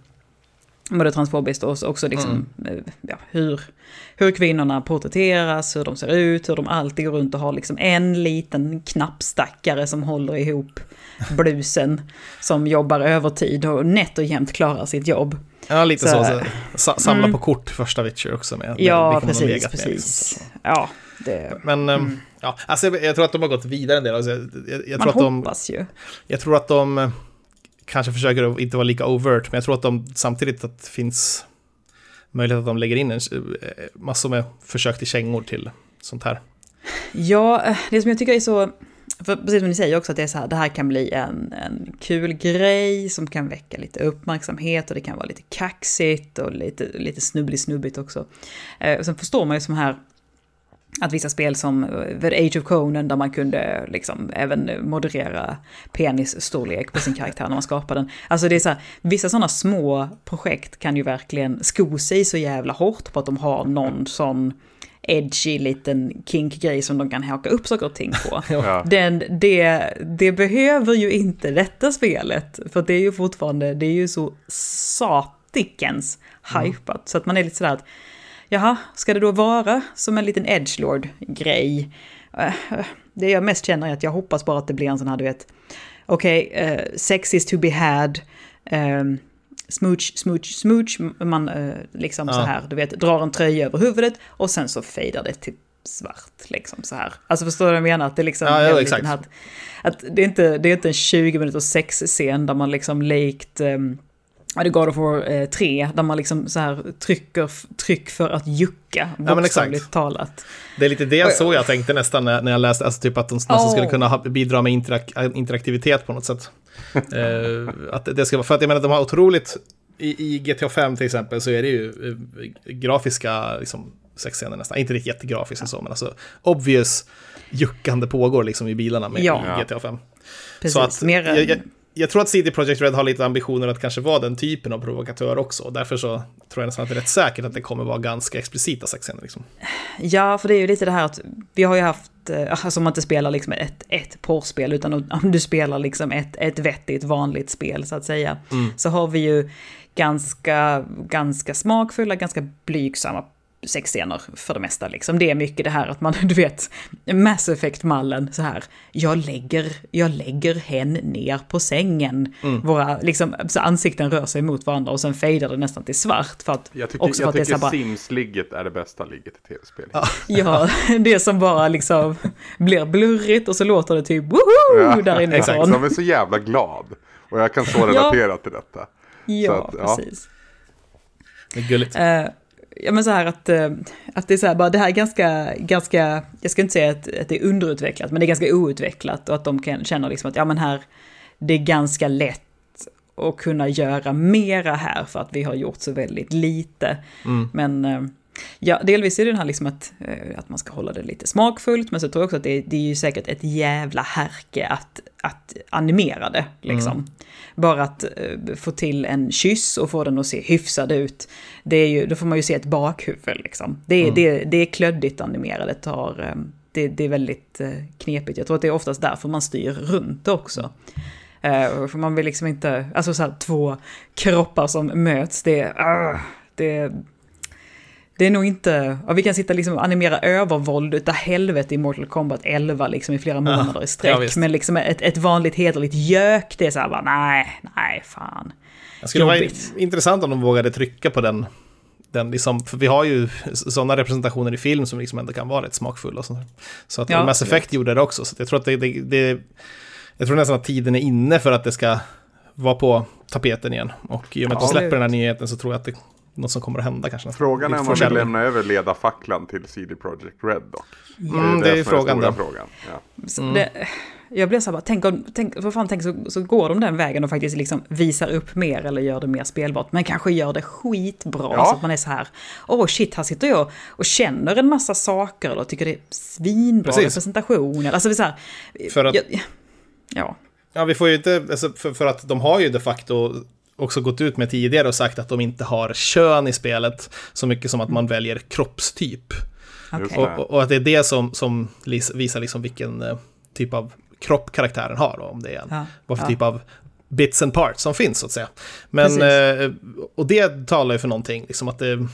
både transfobiskt och också liksom, mm. ja, hur, hur kvinnorna porträtteras, hur de ser ut, hur de alltid går runt och har liksom en liten knappstackare som håller ihop blusen, [LAUGHS] som jobbar övertid och nätt och jämnt klarar sitt jobb. Ja, lite så. så samla mm. på kort första Witcher också med. Ja, med, precis, precis. Med, liksom. Ja, det... Men, ehm, mm. ja, alltså jag, jag, tror att de har gått vidare en del. Alltså, jag, jag, jag Man tror att hoppas de, ju. Jag tror att de kanske försöker att inte vara lika overt, men jag tror att de samtidigt att det finns möjlighet att de lägger in en, eh, massor med försök till kängor till sånt här. Ja, eh, det som jag tycker är så, för precis som ni säger också, att det är så här, det här kan bli en, en kul grej som kan väcka lite uppmärksamhet och det kan vara lite kaxigt och lite, lite snubbligt-snubbigt också. Eh, och sen förstår man ju som här, att vissa spel som eh, The Age of Conan där man kunde liksom även moderera penisstorlek på sin karaktär när man skapar den. Alltså det är så här, vissa sådana små projekt kan ju verkligen sko sig så jävla hårt på att de har någon sån edgy liten kink-grej som de kan haka upp saker och ting på. [LAUGHS] ja. Den, det, det behöver ju inte detta spelet, för det är ju fortfarande, det är ju så satikens hypat, mm. så att man är lite sådär att jaha, ska det då vara som en liten edgelord-grej? Eh, det jag mest känner är att jag hoppas bara att det blir en sån här, du vet, okej, okay, uh, eh, sex is to be had, um, smooch, smooch, smooch, man uh, liksom ja. så här, du vet, drar en tröja över huvudet och sen så fejdar det till svart, liksom så här. Alltså förstår du vad jag menar? Att det liksom... Ja, ja exakt. Här, att det är inte, det är inte en 20 minuters sexscen där man liksom likt um, Ja, det God of War eh, 3, där man liksom så här trycker tryck för att jucka, bokstavligt ja, talat. Det är lite det så jag tänkte nästan när, när jag läste, alltså typ att de nästan oh. skulle kunna ha, bidra med interak interaktivitet på något sätt. [LAUGHS] eh, att det ska vara, för att jag menar, de har otroligt, i, i GTA 5 till exempel så är det ju eh, grafiska liksom, sexscener nästan, inte riktigt jättegrafiska så, men alltså obvious juckande pågår liksom i bilarna med ja. GTA 5. Precis, så att, mer jag, jag, jag tror att CD Projekt Red har lite ambitioner att kanske vara den typen av provokatör också. Därför så tror jag nästan att det är rätt säkert att det kommer vara ganska explicita sexscener. Liksom. Ja, för det är ju lite det här att vi har ju haft, eh, alltså om man inte spelar liksom ett, ett porrspel, utan om du spelar liksom ett, ett vettigt vanligt spel så att säga, mm. så har vi ju ganska, ganska smakfulla, ganska blygsamma sexscener för det mesta. Liksom. Det är mycket det här att man, [LAUGHS] du vet, Mass Effect-mallen så här. Jag lägger, jag lägger hen ner på sängen. Mm. Våra liksom, så ansikten rör sig mot varandra och sen fejdar det nästan till svart. För att, jag tycker, också för jag att tycker Sims-ligget är det bästa ligget i tv-spel. Ja, [LAUGHS] det som bara liksom blir blurrigt och så låter det typ woho ja, där inifrån. Exakt, de är så jävla glad. Och jag kan så [LAUGHS] relatera ja. till detta. Ja, att, ja, precis. Det är gulligt. Uh, ja men så här att, eh, att det är så här, bara det här är ganska, ganska, jag ska inte säga att, att det är underutvecklat, men det är ganska outvecklat och att de kan, känner liksom att ja men här, det är ganska lätt att kunna göra mera här för att vi har gjort så väldigt lite. Mm. Men eh, ja, delvis är det den här liksom att, eh, att man ska hålla det lite smakfullt, men så tror jag också att det, det är ju säkert ett jävla härke att, att animera det. Liksom. Mm. Bara att uh, få till en kyss och få den att se hyfsad ut, det är ju, då får man ju se ett bakhuvud liksom. Det är, mm. det, det är klöddigt animerade, tar, um, det, det, är väldigt uh, knepigt. Jag tror att det är oftast därför man styr runt också. Uh, för man vill liksom inte, alltså så här, två kroppar som möts, det, uh, det, det är nog inte, ja, vi kan sitta liksom och animera övervåld utav helvete i Mortal Kombat 11 liksom i flera månader ja, i sträck. Ja, men liksom ett, ett vanligt hederligt gök, det är så här bara nej, nej fan. Det skulle Jobbigt. vara intressant om de vågade trycka på den. den liksom, för vi har ju sådana representationer i film som liksom ändå kan vara rätt smakfulla. Och sånt. Så att ja, Mass Effect gjorde det också. Så jag tror att det, det, det, jag tror nästan att tiden är inne för att det ska vara på tapeten igen. Och i och med att de släpper den här nyheten så tror jag att det något som kommer att hända kanske. Frågan är om man vill lämna över ledarfacklan till CD Projekt Red då. Mm, det är, det är frågan. Den frågan. Ja. Mm. Det, jag blir så här bara, tänk om, tänk, vad fan, tänk så, så går de den vägen och faktiskt liksom visar upp mer eller gör det mer spelbart. Men kanske gör det skitbra ja. så att man är så här, åh oh shit, här sitter jag och känner en massa saker eller tycker det är svinbra Precis. representation. Alltså är så här, för att, jag, ja. Ja, vi får ju inte, alltså för, för, att de har ju de facto också gått ut med tidigare och sagt att de inte har kön i spelet så mycket som att man väljer kroppstyp. Det. Och, och att det är det som, som visar liksom vilken eh, typ av kropp karaktären har. Då, om det är en, Ja, vad för ja. typ av bits and parts som finns så att säga. Men, eh, och det talar ju för någonting, liksom att det,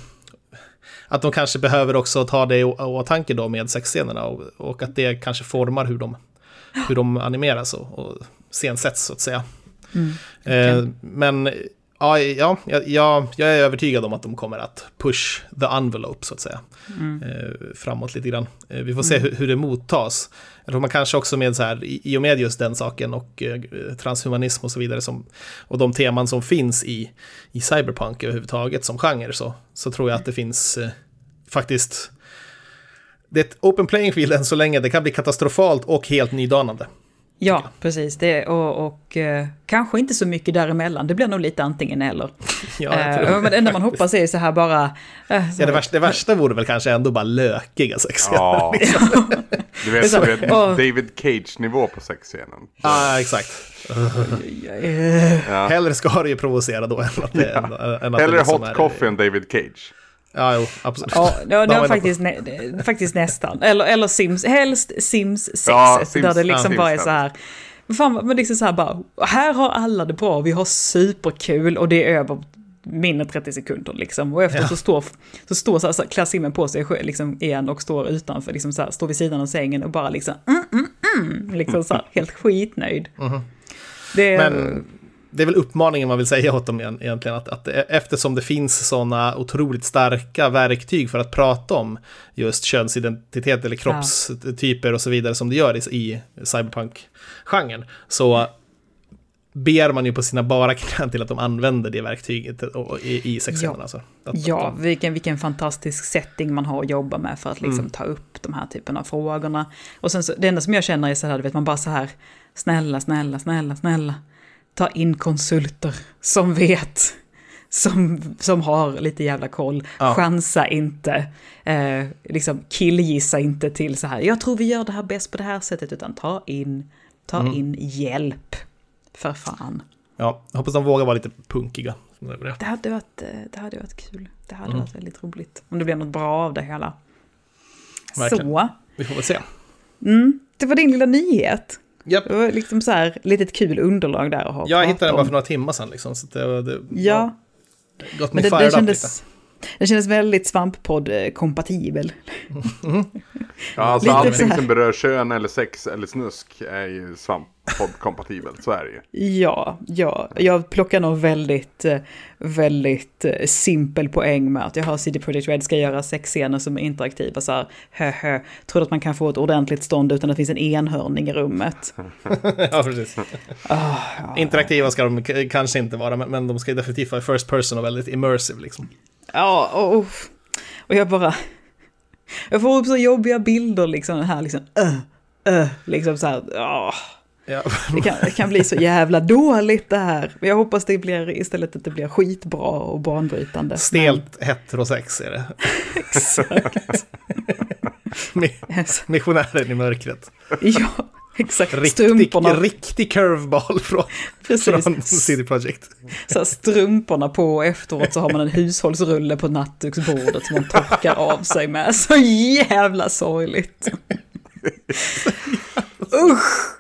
att de kanske behöver också ta det i åtanke då med sexscenerna och, och att det kanske formar hur de, hur de animeras och, och scensätts så att säga. Mm, Eh, men ja, ja, jag, jag, är övertygad om att de kommer att push the envelope så att säga. Mm. Eh, framåt lite grann. Eh, vi får se hur, hur det mottas. Jag tror man kanske också med så här, i, och med just den saken och transhumanism och så vidare som, och de teman som finns i, i cyberpunk överhuvudtaget som genre så, så tror jag att det finns faktiskt det är ett open playing field än så länge, det kan bli katastrofalt och helt nydanande. Ja, precis. Det, och och eh, kanske inte så mycket däremellan. Det blir nog lite antingen eller. [LAUGHS] Ja, Eh, men det enda man hoppas är så här bara... eh, så Ja, det, värsta, det värsta vore väl kanske ändå bara lökiga sexscener. Ja, [LAUGHS] du vet, Så- du vet Åh. David Cage-nivå på sexscenen. Ja, exakt. eh, Ja. Hellre ska det ju provocera då än att det, än, än att det Hellre liksom hot är- coffee än David Cage. Ja, jo, absolut. Ja, [LAUGHS] det var faktiskt, nä, faktiskt nästan. Eller, eller Sims, helst Sims 6. Ja, Sims- där det liksom ja, bara är så här. Fan, men liksom så här bara, här har alla det bra, vi har superkul och det är över mindre än 30 sekunder liksom. Och efter Ja. så står, så står så här, så klär simmen på sig själv liksom igen och står utanför, liksom så här, står vid sidan av sängen och bara liksom, mm, mm, mm, liksom så här, [LAUGHS] helt skitnöjd. Det är, Men det är väl uppmaningen man vill säga åt dem igen- egentligen, att, att det- eftersom det finns sådana otroligt starka verktyg för att prata om just könsidentitet eller kroppstyper och så vidare som det gör i, i cyberpunk-genren, så ber man ju på sina bara knän till att de använder det verktyget i, i sexscenerna. Ja. Alltså. Att, att Ja, de- vilken, vilken fantastisk setting man har att jobba med för att liksom Mm. ta upp de här typen av frågorna. Och sen så, det enda som jag känner är så här, du vet man bara så här, snälla, snälla, snälla, snälla, ta in konsulter som vet, som, som har lite jävla koll, Ja. chansa inte, eh, liksom killgissa inte till så här, jag tror vi gör det här bäst på det här sättet, utan ta in, ta Mm. in hjälp, för fan. ja, jag hoppas de vågar vara lite punkiga. Det hade varit, eh, det hade varit kul. Det hade Mm. varit väldigt roligt. Om det blev något bra av det hela. Verkligen. Så. Vi får väl se. Mm, det var din lilla nyhet. Japp. Det var liksom så här, litet kul underlag där att ha Jag hittade den bara för några timmar sedan. Liksom, så det, det, Ja, me men det, fired det, up lite. Det kändes väldigt svamppodd-kompatibel. Ja, alltså Lite allting som berör kön eller sex eller snusk är ju svamppodd-kompatibelt. Så är det ju. Ja, ja, jag plockar nog väldigt, eh, väldigt eh, simpel poäng med att jag har CD Projekt Red ska göra sexscener som är interaktiva så här, hö, hö, tror att man kan få ett ordentligt stånd utan att det finns en enhörning i rummet. [LAUGHS] ja, precis. Ah, ja. Interaktiva ska de kanske inte vara, men, men de ska definitivt vara first person och väldigt immersive. Liksom. Ja, och, och, jag bara... Jag får upp så jobbiga bilder liksom, här liksom, öh, öh, liksom så här, åh, Ja. det, kan, det kan bli så jävla dåligt det här. Men jag hoppas det blir istället att det blir skitbra och banbrytande. Stelt heterosex är det. Men, [LAUGHS] exakt. [LAUGHS] Mi- Missionären i mörkret. Ja, [LAUGHS] exakt. Riktig, Strumporna, riktig curveball [LAUGHS] från, precis. från CD Projekt. Så här, strumporna på och efteråt så har man en hushållsrulle på nattduksbordet som man torkar av sig med. Så jävla sorgligt. [LAUGHS] Usch!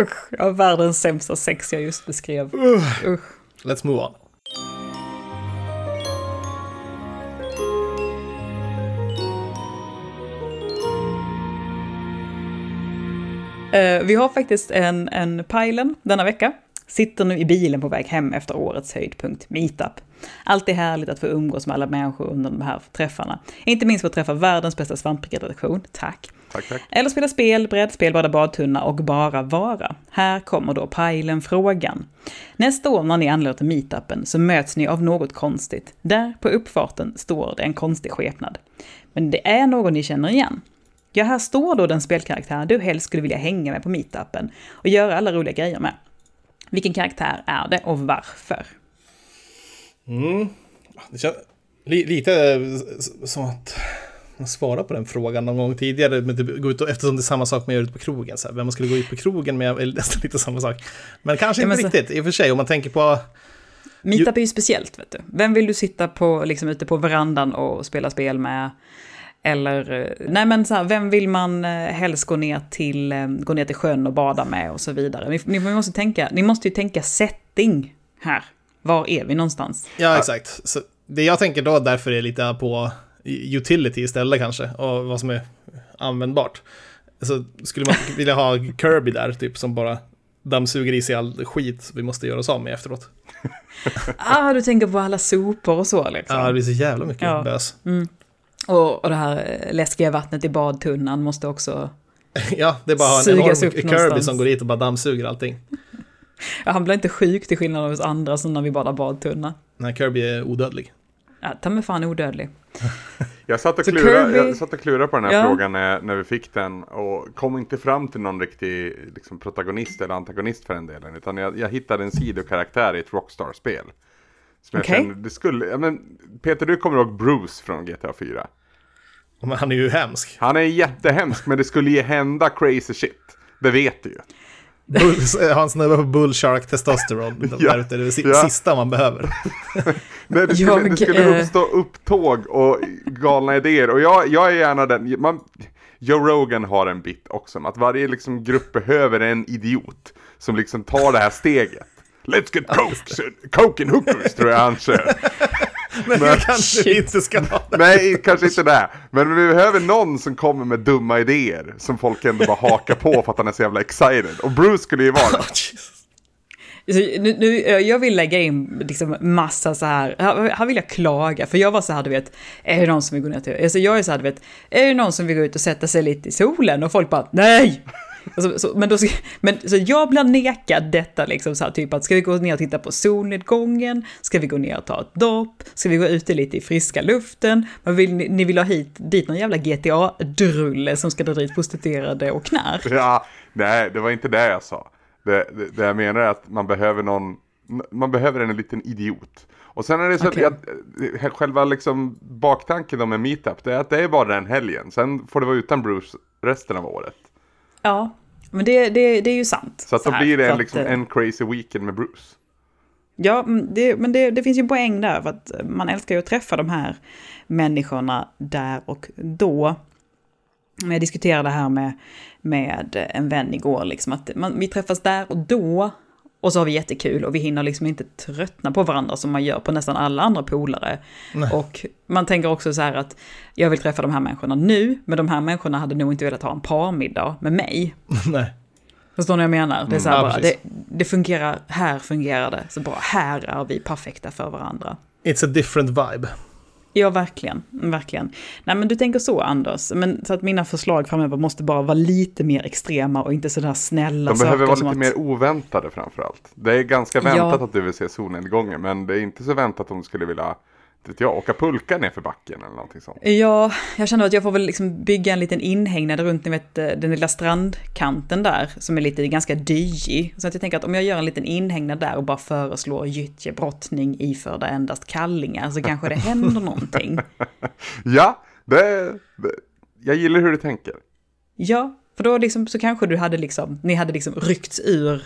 Usch! Jag har världens sämsta sex jag just beskrev. Usch. Let's move on. Eh, vi har faktiskt en, en pilen denna vecka. Sitter nu i bilen på väg hem efter årets höjdpunkt, Meetup. Alltid härligt att få umgås med alla människor under de här träffarna. Inte minst för att träffa världens bästa svamprikredaktion, tack. Tack, tack. Eller spela spel, brädspel, bada badtunna och bara vara. Här kommer då pilen-frågan. Nästa år när ni anländer till meetupen så möts ni av något konstigt. Där på uppfarten står det en konstig skepnad. Men det är någon ni känner igen. Ja, här står då den spelkaraktär du helst skulle vilja hänga med på meetupen och göra alla roliga grejer med. Vilken karaktär är det och varför? Mm. Det känns li, lite som att man svarade på den frågan någon gång tidigare. Men typ, gå ut och, eftersom det är samma sak med att göra ut på krogen. Så här, vem man skulle gå ut på krogen med är [LAUGHS] nästan lite samma sak. Men kanske Ja, inte men så- riktigt, i och för sig. Om man tänker på Meetup är ju speciellt, vet du. Vem vill du sitta på, liksom ute på verandan och spela spel med? Eller, eh, nej men så här, vem vill man eh, helst gå ner till, eh, gå ner till sjön och bada med och så vidare. Ni, ni, måste, tänka, ni måste ju tänka setting här. Var är vi någonstans? Ja, exakt. Så det jag tänker då därför är lite på utility istället kanske, och vad som är användbart. Så skulle man [LAUGHS] vilja ha Kirby där, typ, som bara dammsuger i sig all skit vi måste göra oss av med efteråt. [LAUGHS] ah, du tänker på alla sopor och så liksom. Ja, det blir så jävla mycket ja. bös. Mm. Och, och det här läskiga vattnet i badtunnan måste också [LAUGHS] Ja, det är bara en enorm Kirby någonstans. som går dit och bara dammsuger allting. [LAUGHS] Ja, han blir inte sjuk till skillnad av oss andra som när vi badar badtunna. Nej, Kirby är odödlig. Ja, ta mig fan odödlig. [LAUGHS] jag, satt och klurade, Kirby... jag satt och klurade på den här ja. frågan när, när vi fick den och kom inte fram till någon riktig liksom, protagonist eller antagonist för den delen. Utan jag, jag hittade en sidokaraktär i ett Rockstar-spel. Som okay. jag kände, det skulle, ja, men, Peter, du kommer ihåg Bruce från GTA 4? Men han är ju hemsk. Han är jättehemsk, men det skulle ju hända crazy shit. Det vet du ju. Bull, han snubbar på bullshark testosteron. [LAUGHS] ja, det är det ja. sista man behöver. [LAUGHS] Nej, det skulle, det skulle eh, uppstå upptåg och galna idéer. Och jag, jag är gärna den. Man, Joe Rogan har en bit också att varje liksom, grupp behöver en idiot som liksom tar det här steget. Let's get coke, coke and hookers tror jag han kör. [LAUGHS] Men, men kanske vi inte ska ha det. Nej, kanske inte det. Men vi behöver någon som kommer med dumma idéer. Som folk ändå bara hakar på för att han är så jävla excited. Och Bruce skulle ju vara. [LAUGHS] Nu, nu, jag vill lägga in liksom massa så här, här vill jag klaga, för jag var så här, du vet, är det någon som vill gå ner till, alltså jag är så här, du vet, är det någon som vill gå ut och sätta sig lite i solen? Och folk bara, nej! Alltså, så, men, då, men så jag blir nekad detta liksom så här, typ att ska vi gå ner och titta på solnedgången? Ska vi gå ner och ta ett dopp? Ska vi gå ute lite i friska luften? Man vill, ni, vill ha hit, dit någon jävla GTA-drulle som ska dra dit prostituerade och knark? Ja, nej, det var inte det jag sa. Det, det, det jag menar är att man behöver någon, man behöver en liten idiot. Och sen är det så okay. att jag, själva liksom baktanken med meetup, det är att det är bara den helgen. Sen får det vara utan Bruce resten av året. Ja, men det, det, det är ju sant. Så att då så blir det en, liksom, eh, en crazy weekend med Bruce. Ja, det, men det, det finns ju poäng där, för att man älskar ju att träffa de här människorna där och då. Jag diskuterade det här med, med en vän igår, liksom att man, vi träffas där och då och så har vi jättekul och vi hinner liksom inte tröttna på varandra som man gör på nästan alla andra polare. Nej. Och man tänker också så här att jag vill träffa de här människorna nu, men de här människorna hade nog inte velat ha en parmiddag med mig. [LAUGHS] Nej. Förstår ni vad jag menar? Det, är så här mm, bara, det, det, fungerar, här fungerar det, så bra, här är vi perfekta för varandra. It's a different vibe. Ja, verkligen. Verkligen. Nej, men du tänker så, Anders. Men, så att mina förslag framöver måste bara vara lite mer extrema och inte sådär snälla saker. De behöver vara lite att... mer oväntade framförallt. Det är ganska väntat ja. att du vill se solnedgången, men det är inte så väntat om du skulle vilja vet jag, åka pulka ner för backen eller någonting sånt. Ja, jag känner att jag får väl liksom bygga en liten inhägnad runt ni vet, den lilla strandkanten där, som är lite ganska dyig. Så att jag tänker att om jag gör en liten inhägnad där och bara föreslår gyttjebrottning iförda endast kallingar så kanske det händer [LAUGHS] någonting. Ja, det, det, jag gillar hur du tänker. Ja, för då liksom, så kanske du hade liksom, ni hade liksom ryckts ur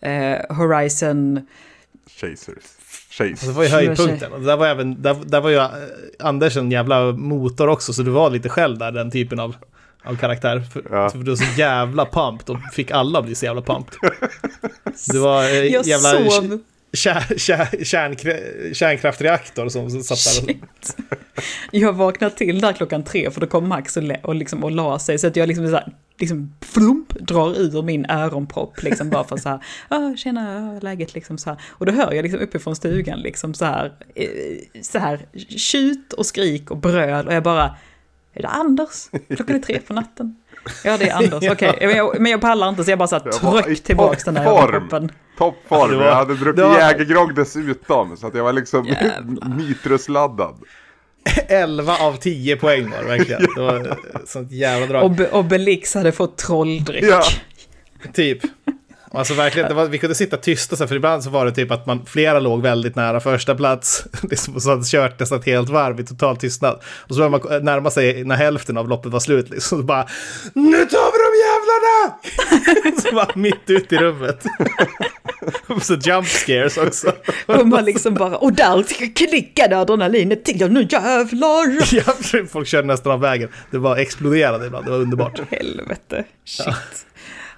eh, Horizon... Chasers. Chase. Det var ju höjdpunkten. Där var, även, där, där var ju eh, Anders en jävla motor också, så du var lite själv där, den typen av, av karaktär. För, ja. för du var så jävla pumped och fick alla bli så jävla pumped. [LAUGHS] Du var eh, Jag jävla... Sov. Kär, kär, kärn, kärnkraftreaktor som satt där. Shit. Jag vaknade till där klockan tre för då kom Max och, och, liksom, och la sig. Så att jag liksom så här, liksom flump, drar ur min öronpropp liksom bara för så här, [LAUGHS] ah, tjena, läget liksom så här. Och då hör jag liksom uppifrån stugan liksom så här, eh, så här, tjut och skrik och bröl och jag bara, är det Anders? Klockan är tre på natten. Ja, det är Anders, [LAUGHS] okej. Okay. Men jag pallar inte så jag bara så här, tryck tillbaka den här öronproppen. Toppform, jag hade druckit var... jägergrogg dessutom, så att jag var liksom [LAUGHS] nitrusladdad. [LAUGHS] 11 av 10 poäng var det verkligen. [LAUGHS] Det var sånt jävla drag. Ob Obelix hade fått trolldryck. Ja, typ. Alltså verkligen, det var, vi kunde sitta tysta, för ibland så var det typ att man, flera låg väldigt nära första plats. [LAUGHS] Liksom, så hade kört nästan ett helt varv i total tystnad. Och så började man närma sig när hälften av loppet var slut. Liksom, så bara, nu tar vi jävlarna! [LAUGHS] så bara mitt ute i rummet. och så jump scares också. och man liksom bara, och där klickade adrenalinet till, ja nu jävlar! [LAUGHS] ja, folk körde nästan av vägen. Det var exploderade ibland, det var underbart. Helvete, shit.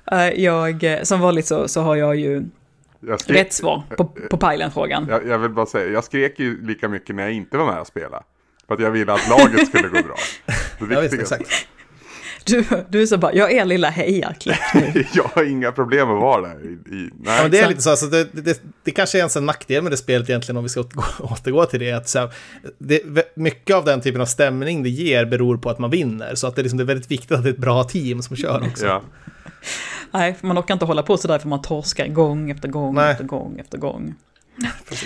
Ja. jag, som vanligt så, så har jag ju jag skrek, rätt svar på, på Pajlen-frågan. Jag, jag, vill bara säga, jag skrek ju lika mycket när jag inte var med och spelade. För att jag ville att laget skulle gå bra. [LAUGHS] Det ja, visst, exakt. Du, du är så bara, jag är lilla hejarklick nu. [LAUGHS] jag har inga problem att vara där. I, i, nej. Ja, men det är lite så, alltså, det, det, det kanske är en nackdel med det spelet egentligen om vi ska återgå, [LAUGHS] till det. Att, så det. Mycket av den typen av stämning det ger beror på att man vinner. Så att det, liksom, det är väldigt viktigt att det är ett bra team som kör också. Ja. Nej, man orkar inte hålla på sådär för man torskar gång efter gång Nej. efter gång efter gång.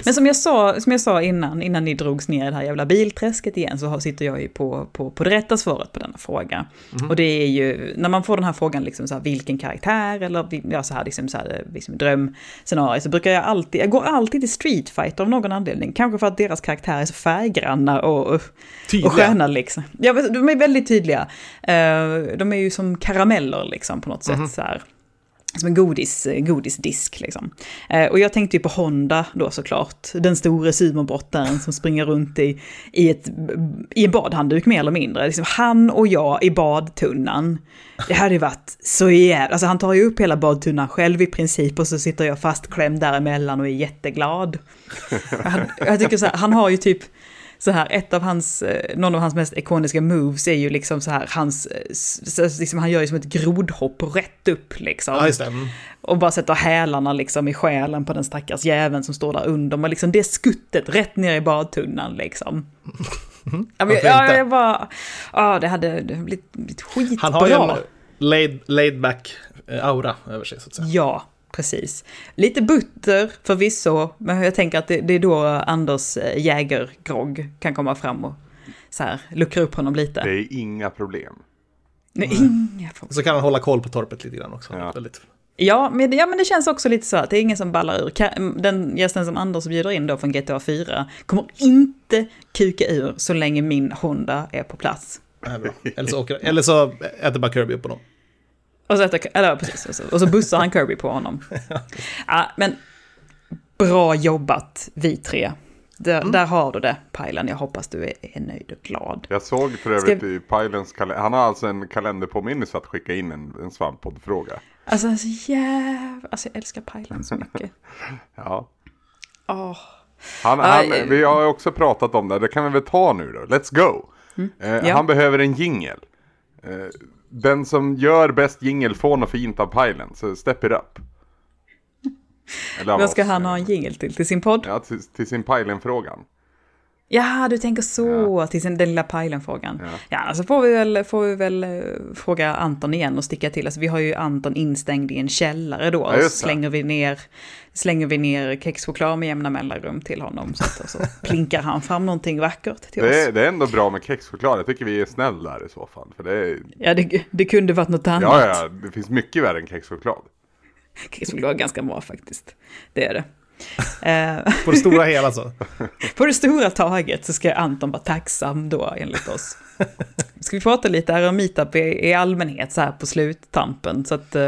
Men som jag, sa, som jag sa innan, innan ni drogs ner i det här jävla bilträsket igen, så sitter jag ju på, på, på det rätta svaret på denna fråga. Mm. Och det är ju, när man får den här frågan, liksom så här, vilken karaktär eller ja, så här, liksom, så här, liksom drömscenario, så brukar jag alltid, jag går alltid till Street Fighter av någon anledning. Kanske för att deras karaktärer är så färggranna och, och sköna liksom. Ja, de är väldigt tydliga. Uh, de är ju som karameller liksom på något mm. sätt. Så här som en godis, godisdisk liksom. Eh, och jag tänkte ju på Honda då såklart, den store sumobottaren som springer runt i, i, ett, i en badhandduk mer eller mindre. Liksom han och jag i badtunnan. Det hade ju varit så jävla, alltså han tar ju upp hela badtunnan själv i princip och så sitter jag fastklämd däremellan och är jätteglad. [LAUGHS] Jag, jag tycker så här, han har ju typ så här, ett av hans, eh, någon av hans mest ikoniska moves är ju liksom så här, hans, eh, liksom, han gör ju som ett grodhopp rätt upp liksom. Ja, just det. Och bara sätter hälarna liksom i själen på den stackars jäveln som står där under. Men liksom det skuttet rätt ner i badtunnan liksom. Mm. [LAUGHS] Ja, men, ja, jag bara, ja det hade blivit, blivit skitbra. Han har ju en laid, laid back eh, aura över sig så att säga. Ja, precis. Lite butter förvisso, men jag tänker att det, det är då Anders eh, Jägergrogg kan komma fram och så här, luckra upp honom lite. Det är inga problem. Nej, inga problem. Så kan han hålla koll på torpet lite grann också. Ja. Väldigt. Ja men, ja, men det känns också lite så att det är ingen som ballar ur. Den gästen som Anders bjuder in då från GTA 4 kommer inte kuka ur så länge min Honda är på plats. Eller så, åker, eller så äter bara Kirby upp på dem. Och så, äter, eller, precis, och så, och så bussar han Kirby på honom. [LAUGHS] ja, men bra jobbat vi tre. Där, mm. där har du det, Pajlen. Jag hoppas du är, är nöjd och glad. Jag såg för övrigt Ska... i Pajlens kalender. Han har alltså en kalenderpåminnelse att skicka in en, en svamppoddfråga. Alltså, alltså jävlar. Alltså jag älskar Pajlen så mycket. [LAUGHS] ja. Oh. Han, han, uh, vi har också pratat om det. Det kan vi väl ta nu då. Let's go. Mm. Uh, ja. Han behöver en jingel. Uh, den som gör bäst jingel får något fint av Pajlen, så step it up. Vad ska han ha en jingel till? Till sin podd? Ja, till, till sin Pajlen-frågan. Ja, du tänker så, ja. till den lilla Pajlen-frågan. Ja, ja alltså får vi, väl, får vi väl eh, fråga Anton igen och sticka till. Alltså, vi har ju Anton instängd i en källare då. Ja, och slänger vi ner, slänger vi ner kexchoklad med jämna mellanrum till honom. Så, att, så [LAUGHS] plinkar han fram någonting vackert till det oss. Är, det är ändå bra med kexchoklad. Jag tycker vi är snälla där i så fall. För det är... Ja, det, det kunde varit något annat. Ja, ja, det finns mycket värre än kexchoklad. Kexchoklad är ganska bra faktiskt. Det är det. [LAUGHS] på det stora hela så? [LAUGHS] på det stora taget så ska Anton vara tacksam då enligt oss. [LAUGHS] Ska vi prata lite här om meetup i, allmänhet så här på sluttampen? Så att, uh...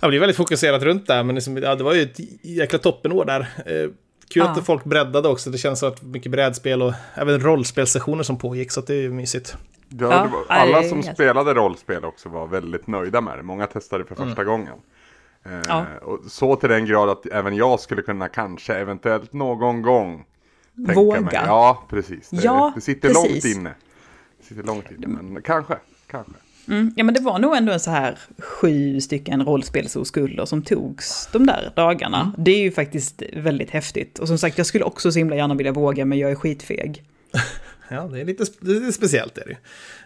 Ja, det är väldigt fokuserat runt där, men liksom, ja, det var ju ett jäkla toppenår där. Eh, kul ja. att folk breddade också, det känns som att mycket brädspel och även rollspelssessioner som pågick, så det är ju mysigt. Ja, var, alla som spelade rollspel också var väldigt nöjda med det. Många testade för första mm. gången. Eh, ja. Och så till den grad att även jag skulle kunna kanske eventuellt någon gång Våga. Mig. Ja, precis. Det, ja, det sitter precis. långt inne. Det sitter långt inne, men kanske. kanske. Mm, ja men det var nog ändå en så här sju stycken rollspelsoskulder som togs de där dagarna. Mm. Det är ju faktiskt väldigt häftigt. Och som sagt, jag skulle också så himla gärna vilja våga, men jag är skitfeg. [LAUGHS] Ja, det är lite, är speciellt. Är det.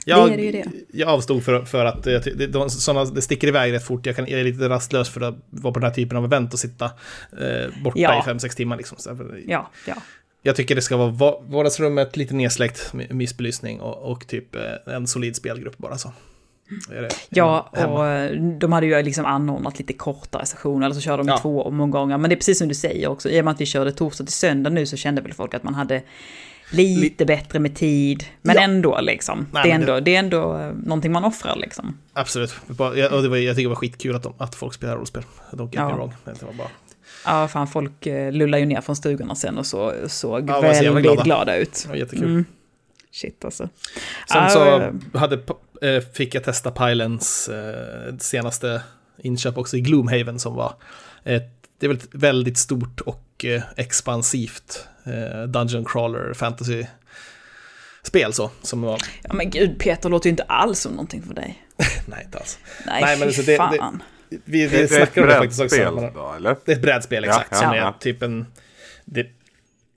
Jag, det är det, det. jag avstod för, för att det, det, såna, det sticker iväg rätt fort. Jag, kan, jag är lite rastlös för att vara på den här typen av event och sitta eh, borta ja. i fem sex timmar. Liksom. Ja, ja. Jag tycker det ska vara vardagsrummet, lite nedsläckt, mysbelysning och, och typ eh, en solid spelgrupp bara så. Ja, och eh, de hade ju liksom anordnat lite kortare sessioner, eller så körde de ja. två omgångar. Men det är precis som du säger också, i och med att vi körde torsdag till söndag nu så kände väl folk att man hade lite bättre med tid. Men Ja. ändå liksom. Nej, det, är men det- ändå, det är ändå eh, någonting man offrar liksom. Absolut. Jag, var, jag tycker det var skitkul att, de, att folk spelar rollspel. Don't get Ja. me wrong. Det var bara... Ja, fan folk eh, lullar ju ner från stugorna sen och så, såg Ja, väldigt glada. glada. ut. Var jättekul. Mm. Shit alltså. Sen Ja, så eh, hade, fick jag testa Pylens senaste inköp också i Gloomhaven som var ett, det är väl ett väldigt stort och eh, expansivt eh, Dungeon Crawler fantasy spel så, som var, Ja men gud, Peter låter ju inte alls som någonting för dig. [LAUGHS] nej inte alls. Nej, Nej, men så det- fan. Vi, vi Det, det är ett det brädspel då, eller? Det är ett brädspel, exakt. Ja, som ja, är ja. typ en... Det,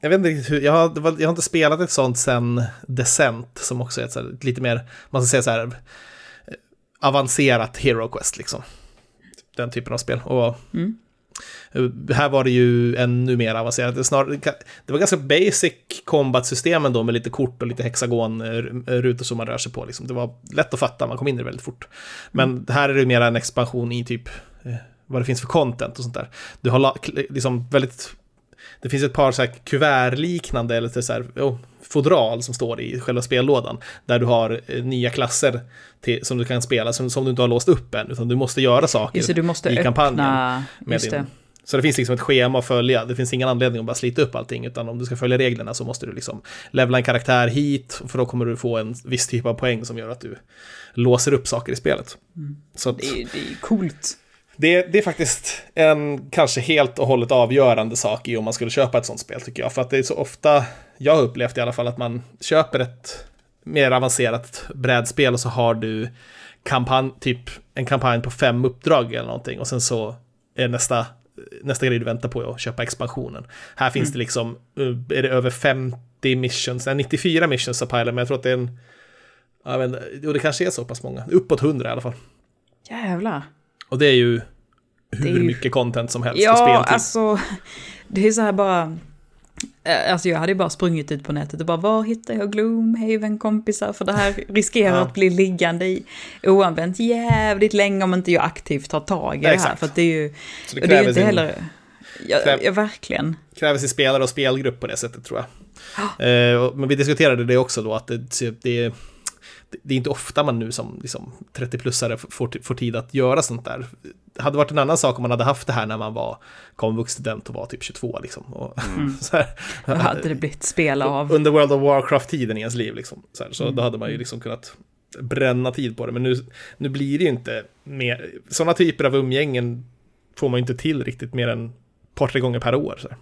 jag vet inte riktigt hur, jag har, det var, jag har inte spelat ett sånt sen Descent, som också är ett, så här, lite mer, man ska säga så här, eh, avancerat Hero Quest liksom. Den typen av spel. Och Mm. Eh, här var det ju ännu mer avancerat. Det, snar, det var ganska basic combat-system ändå med lite kort och lite hexagon-rutor som man rör sig på. Liksom. Det var lätt att fatta, man kom in i det väldigt fort. Men här är det mer en expansion i typ eh, vad det finns för content och sånt där. Du har liksom väldigt det finns ett par så här kuvertliknande eller så här, oh, fodral som står i själva spellådan. Där du har eh, nya klasser till, som du kan spela som, som du inte har låst upp än. Utan du måste göra saker Just måste i öppna... kampanjen. Med Just det. din, så det finns liksom ett schema att följa. Det finns ingen anledning att bara slita upp allting. Utan om du ska följa reglerna så måste du liksom levla en karaktär hit. För då kommer du få en viss typ av poäng som gör att du låser upp saker i spelet. Så att, Det är, det är coolt. Det, det är faktiskt en kanske helt och hållet avgörande sak i om man skulle köpa ett sånt spel tycker jag. För att det är så ofta, jag har upplevt i alla fall, att man köper ett mer avancerat brädspel och så har du kampanj, typ en kampanj på fem uppdrag eller någonting och sen så är nästa, nästa grej du väntar på att köpa expansionen. Här finns det liksom, eh, är det över 50 missions, nej 94 missions av Pilot, men jag tror att det är en, jag vet inte, jo det kanske är så pass många, uppåt 100 i alla fall. Jävlar. Och det är ju hur är ju- mycket content som helst Ja, speltid. alltså. Det är så här bara... eh, Alltså jag hade ju bara sprungit ut på nätet och bara var hittar jag Gloomhaven kompisar? För det här [LAUGHS] riskerar Ja. att bli liggande i oanvänt jävligt länge om inte jag aktivt tar tag i Ja, det här. För att det är ju... Så det det är ju kräver, inte heller... Ja, kräv- ja, verkligen. kräver sin spelare och spelgrupp på det sättet tror jag. Eh, och- men vi diskuterade det också då, att det, det, är- det är inte ofta man nu som liksom, 30-plussare får, får tid att göra sånt där. Det hade varit en annan sak om man hade haft det här när man var komvuxstudent och var typ 22 liksom. Och, [LAUGHS] så här, Då hade det blivit spel av. under World of Warcraft-tiden i ens liv. Liksom. Så, här, så Mm. då hade man ju liksom kunnat bränna tid på det. Men nu, nu blir det ju inte mer... Sådana typer av umgängen får man ju inte till riktigt mer än ett par, tre gånger per år. Så här.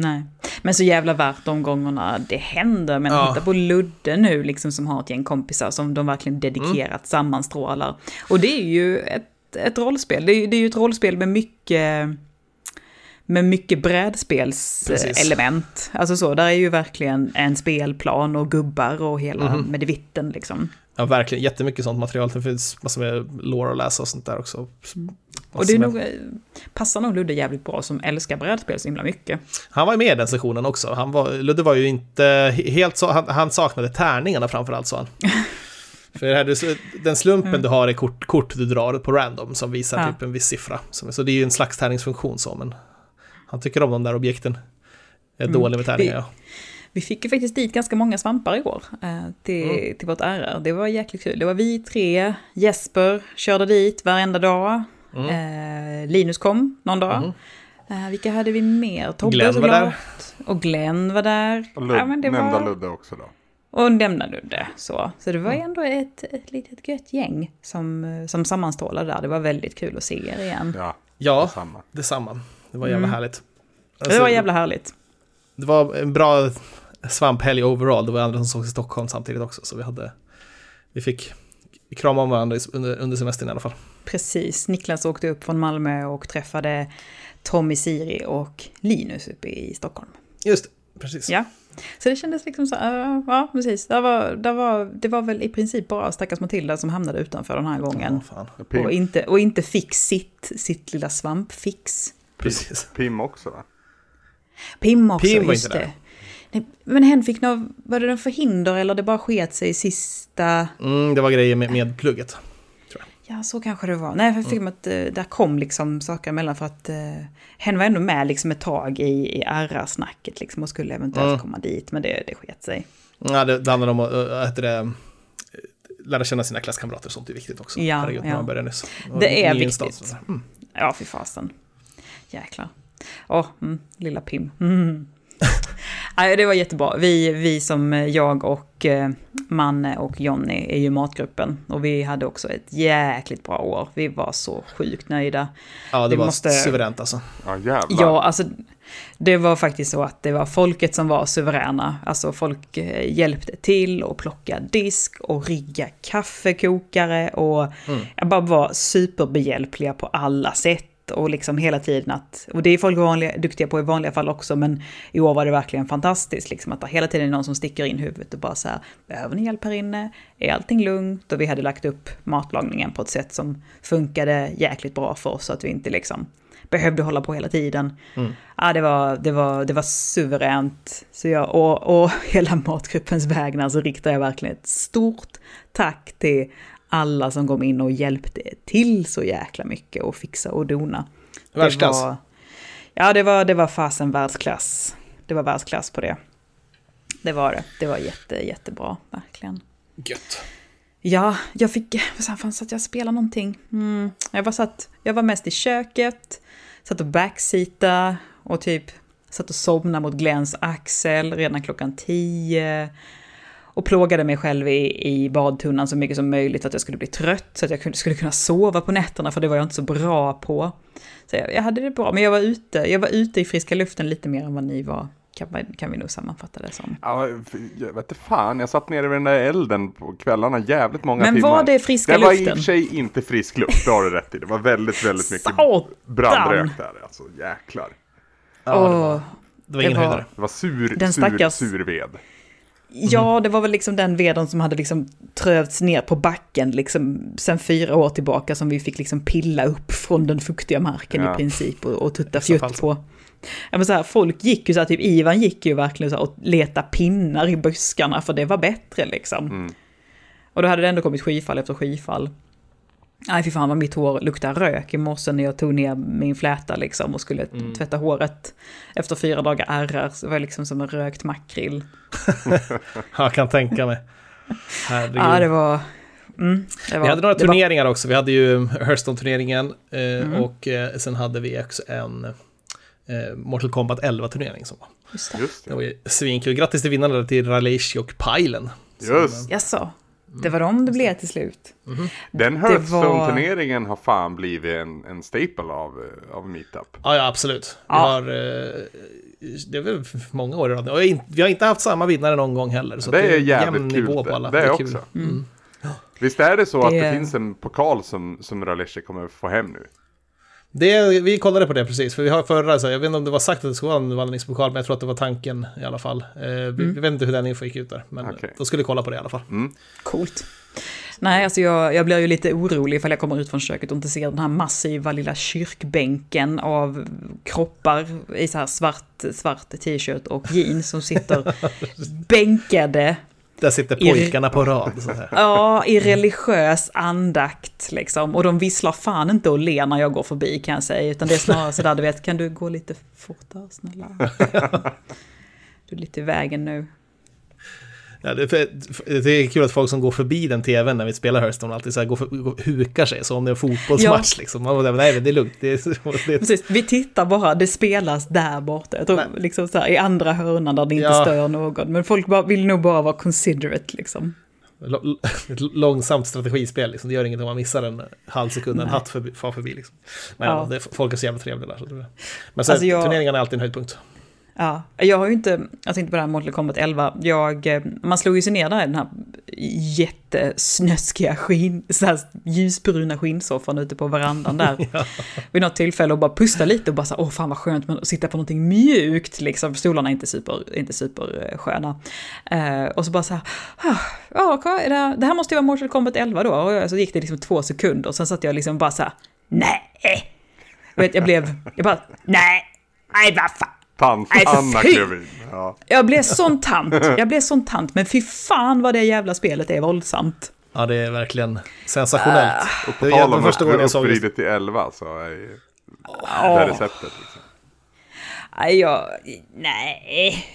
Nej. Men så jävla värt de gångerna det händer. Men Ja. titta på Ludde nu, liksom som har ett gäng kompisar som de verkligen dedikerat Mm. sammanstrålar. Och det är ju ett, ett rollspel. Det är, ju- det är ju ett rollspel med mycket med mycket brädspelselement. Alltså så, där är ju verkligen en spelplan och gubbar och hela Mhm. medevitten liksom. Ja, verkligen jättemycket sånt material. Det finns massor med lore att läsa och sånt där också. Mm. Och det är nog, eh, passar nog Ludde jävligt bra som älskar brädspel så himla mycket. Han var ju med i den sessionen också. Han var, Ludde var ju inte he- helt så, han, han saknade tärningarna framförallt sa han. [LAUGHS] För det här, det- den slumpen du har är kort, kort du drar på random som visar Mm. Ja. typ en viss siffra. Så, det är ju en slags tärningsfunktion så, men han tycker om de där objekten. Jag är Mm. dålig med tärningar, Vi- ja. Vi fick ju faktiskt dit ganska många svampar i år eh, till, Mm. till vårt RR. Det var jäkligt kul. Det var vi tre, Jesper körde dit varenda dag. Mm. Eh, Linus kom någon dag. Mm. Eh, vilka hade vi mer? Tobbe Glenn var såklart. där. Och Glenn var där. Och Lud, Ja, men det nämnda var- Ludde också då. Och nämna Ludde. Så, så det var Mm. ändå ett, ett litet gött gäng som, som sammanstrålade där. Det var väldigt kul att se er igen. Ja, Ja, samma. detsamma. Det var jävla Mm. härligt. det Alltså, var jävla härligt. Det var en bra svamphelg overall. Det var andra som sågs i Stockholm samtidigt också. Så vi hade... Vi fick krama om varandra under, under semestern i alla fall. Precis. Niklas åkte upp från Malmö och träffade Tommy Siri och Linus uppe i Stockholm. Just det, precis. Ja. Så det kändes liksom så här, ja precis. Det var, det, var, det var väl i princip bara stackars Matilda som hamnade utanför den här gången. Pim, Och inte, och inte fick sitt, sitt lilla svampfix. Precis. Pim också va? Pim också, Pim var just inte där. det. Nej, men hen fick nog, var det en förhinder eller det bara sket sig i sista... Mm, det var grejer med, med plugget. Ja, så kanske det var. Nej, för jag fick mm. att uh, där kom liksom saker emellan för att uh, hen var ändå med liksom ett tag i, i RR-snacket liksom och skulle eventuellt mm. komma dit, men det, det sket sig. Ja, det, det handlar om att, uh, det, lära känna sina klasskamrater och sånt är viktigt också. Ja, Herregud, ja. Man nyss. Det är viktigt. Mm. Ja, fy fasen. Jäklar. Åh, oh, mm, lilla Pim. Mm. [LAUGHS] Nej, det var jättebra. Vi, vi som jag och eh, Manne och Jonny är ju matgruppen. Och vi hade också ett jäkligt bra år. Vi var så sjukt nöjda. Ja, det vi var måste... suveränt alltså. Ja, jävlar. Ja, alltså det var faktiskt så att det var folket som var suveräna. Alltså folk eh, hjälpte till och plocka disk och rigga kaffekokare och mm. jag bara var superbehjälpliga på alla sätt och liksom hela tiden att, och det är folk vanliga, duktiga på i vanliga fall också, men i år var det verkligen fantastiskt, liksom att det hela tiden är någon som sticker in huvudet och bara så här, behöver ni hjälp här inne? Är allting lugnt? Och vi hade lagt upp matlagningen på ett sätt som funkade jäkligt bra för oss, så att vi inte liksom behövde hålla på hela tiden. Mm. Ja, det var, det, var, det var suveränt. Så jag, och, och hela [LAUGHS] matgruppens vägnar så riktar jag verkligen ett stort tack till alla som kom in och hjälpte till så jäkla mycket och fixa och dona. Världsklass. Var, ja, det var, det var fasen världsklass. Det var världsklass på det. Det var det. Det var jätte, jättebra, verkligen. Gött. Ja, jag fick... Vad fan satt jag och spelade någonting? Mm, jag, var satt, jag var mest i köket, satt och backseata och typ satt och somnade mot Glens axel redan klockan tio och plågade mig själv i, i badtunnan så mycket som möjligt, att jag skulle bli trött, så att jag skulle kunna sova på nätterna, för det var jag inte så bra på. Så jag, jag hade det bra, men jag var ute, jag var ute i friska luften lite mer än vad ni var. Kan, kan vi nog sammanfatta det som. Ja, jag vet inte fan, jag satt nere vid den där elden på kvällarna jävligt många men timmar. Men var det friska luften? Det var i och för sig inte frisk luft, det har du rätt i. Det var väldigt, väldigt mycket brandrök där, alltså jäklar. Ja, det var, det var ingen höjdare. Det var sur, den sur, stackars, sur ved. Ja, det var väl liksom den veden som hade liksom trövts ner på backen liksom sen fyra år tillbaka som vi fick liksom pilla upp från den fuktiga marken ja. i princip och, och tutta fjutt på. Ja, men så här, folk gick ju så här, typ Ivan gick ju verkligen så här och leta pinnar i buskarna för det var bättre liksom. Mm. Och då hade det ändå kommit skyfall efter skyfall. Nej fy fan vad mitt hår luktade rök i morse när jag tog ner min fläta liksom och skulle mm. tvätta håret efter fyra dagar ärrar. Så det var liksom som en rökt makrill. [LAUGHS] jag kan tänka mig. Herregud. Ja det var... Mm, det var vi hade några turneringar var... också. Vi hade ju Hearthstone-turneringen eh, mm. och eh, sen hade vi också en eh, Mortal Kombat 11-turnering som var. Just det. Just det. det var ju svinkul. Grattis till vinnarna till Raleigh och Pajlen. Just. Jaså? Det var de det blev till slut. Mm. Den Hearthstone-turneringen har fan blivit en, en staple av, eh, av Meetup. Ja, ja absolut. Vi ja. har... Eh, det är väl många år i rad Och vi har inte haft samma vinnare någon gång heller. Så det, är jävligt kul. På alla. Det, det är, också. Mm. Mm. Visst är det så det... att det finns en pokal som, som Raleche kommer få hem nu? Det, vi kollade på det precis, för vi har förra, så jag vet inte om det var sagt att det skulle vara en vandringspokal, men jag tror att det var tanken i alla fall. Eh, mm. vi, vi, vet inte hur den info gick ut där, men okay. då skulle vi kolla på det i alla fall. Mm. Coolt. Nej, alltså jag, jag blir ju lite orolig ifall jag kommer ut från köket och inte ser den här massiva lilla kyrkbänken av kroppar i så här svart, svart t-shirt och jeans som sitter [LAUGHS] bänkade där sitter pojkarna I, på rad. Ja, i religiös andakt liksom. Och de visslar fan inte och ler när jag går förbi kan jag säga. Utan det är snarare sådär, du vet, kan du gå lite fortare snälla? [LAUGHS] Du är lite i vägen nu. Ja, det, det, är kul att folk som går förbi den tvn när vi spelar Hearthstone alltid så här går, för, går hukar sig, så om det är en fotbollsmatch ja. liksom. Man, nej, det är lugnt. Det är, det Precis, vi tittar bara, det spelas där borta. Jag tror, liksom så här, i andra hörnan där det inte ja. stör någon. Men folk bara, vill nog bara vara considerate liksom. Ett [LAUGHS] långsamt strategispel, liksom. det gör inget om man missar en halv sekund, en hatt förbi, far förbi. Liksom. Men ja. det, folk är så jävla trevliga där. Så det, men sen, alltså jag... turneringarna är alltid en höjdpunkt. Ja, jag har ju inte, jag tänkte på det här Mortal Kombat 11, jag, eh, man slog ju sig ner där i den här jättesnöskiga skin, så här ljusbruna skinnsoffan ute på verandan där. [LAUGHS] ja. Vid något tillfälle och bara pusta lite och bara så åh fan vad skönt att sitta på någonting mjukt liksom, stolarna är inte super, inte supersköna. Uh, och så bara så här, ah, ja, ah, det, här, det här måste ju vara Mortal Kombat 11 då, och så gick det liksom två sekunder och sen satt jag liksom bara så här, nej! Jag, vet, jag blev, jag bara, nej, nej vad fan. Tant Anna klev in. Ja. Jag blev sån tant. Jag blev sån tant. Men fy fan vad det jävla spelet är våldsamt. Ja, det är verkligen sensationellt. Och på Det tal om första gången jag att såg det. uppridet till 11 så är ju det Ja. receptet. Liksom. Nej, jag... Nej.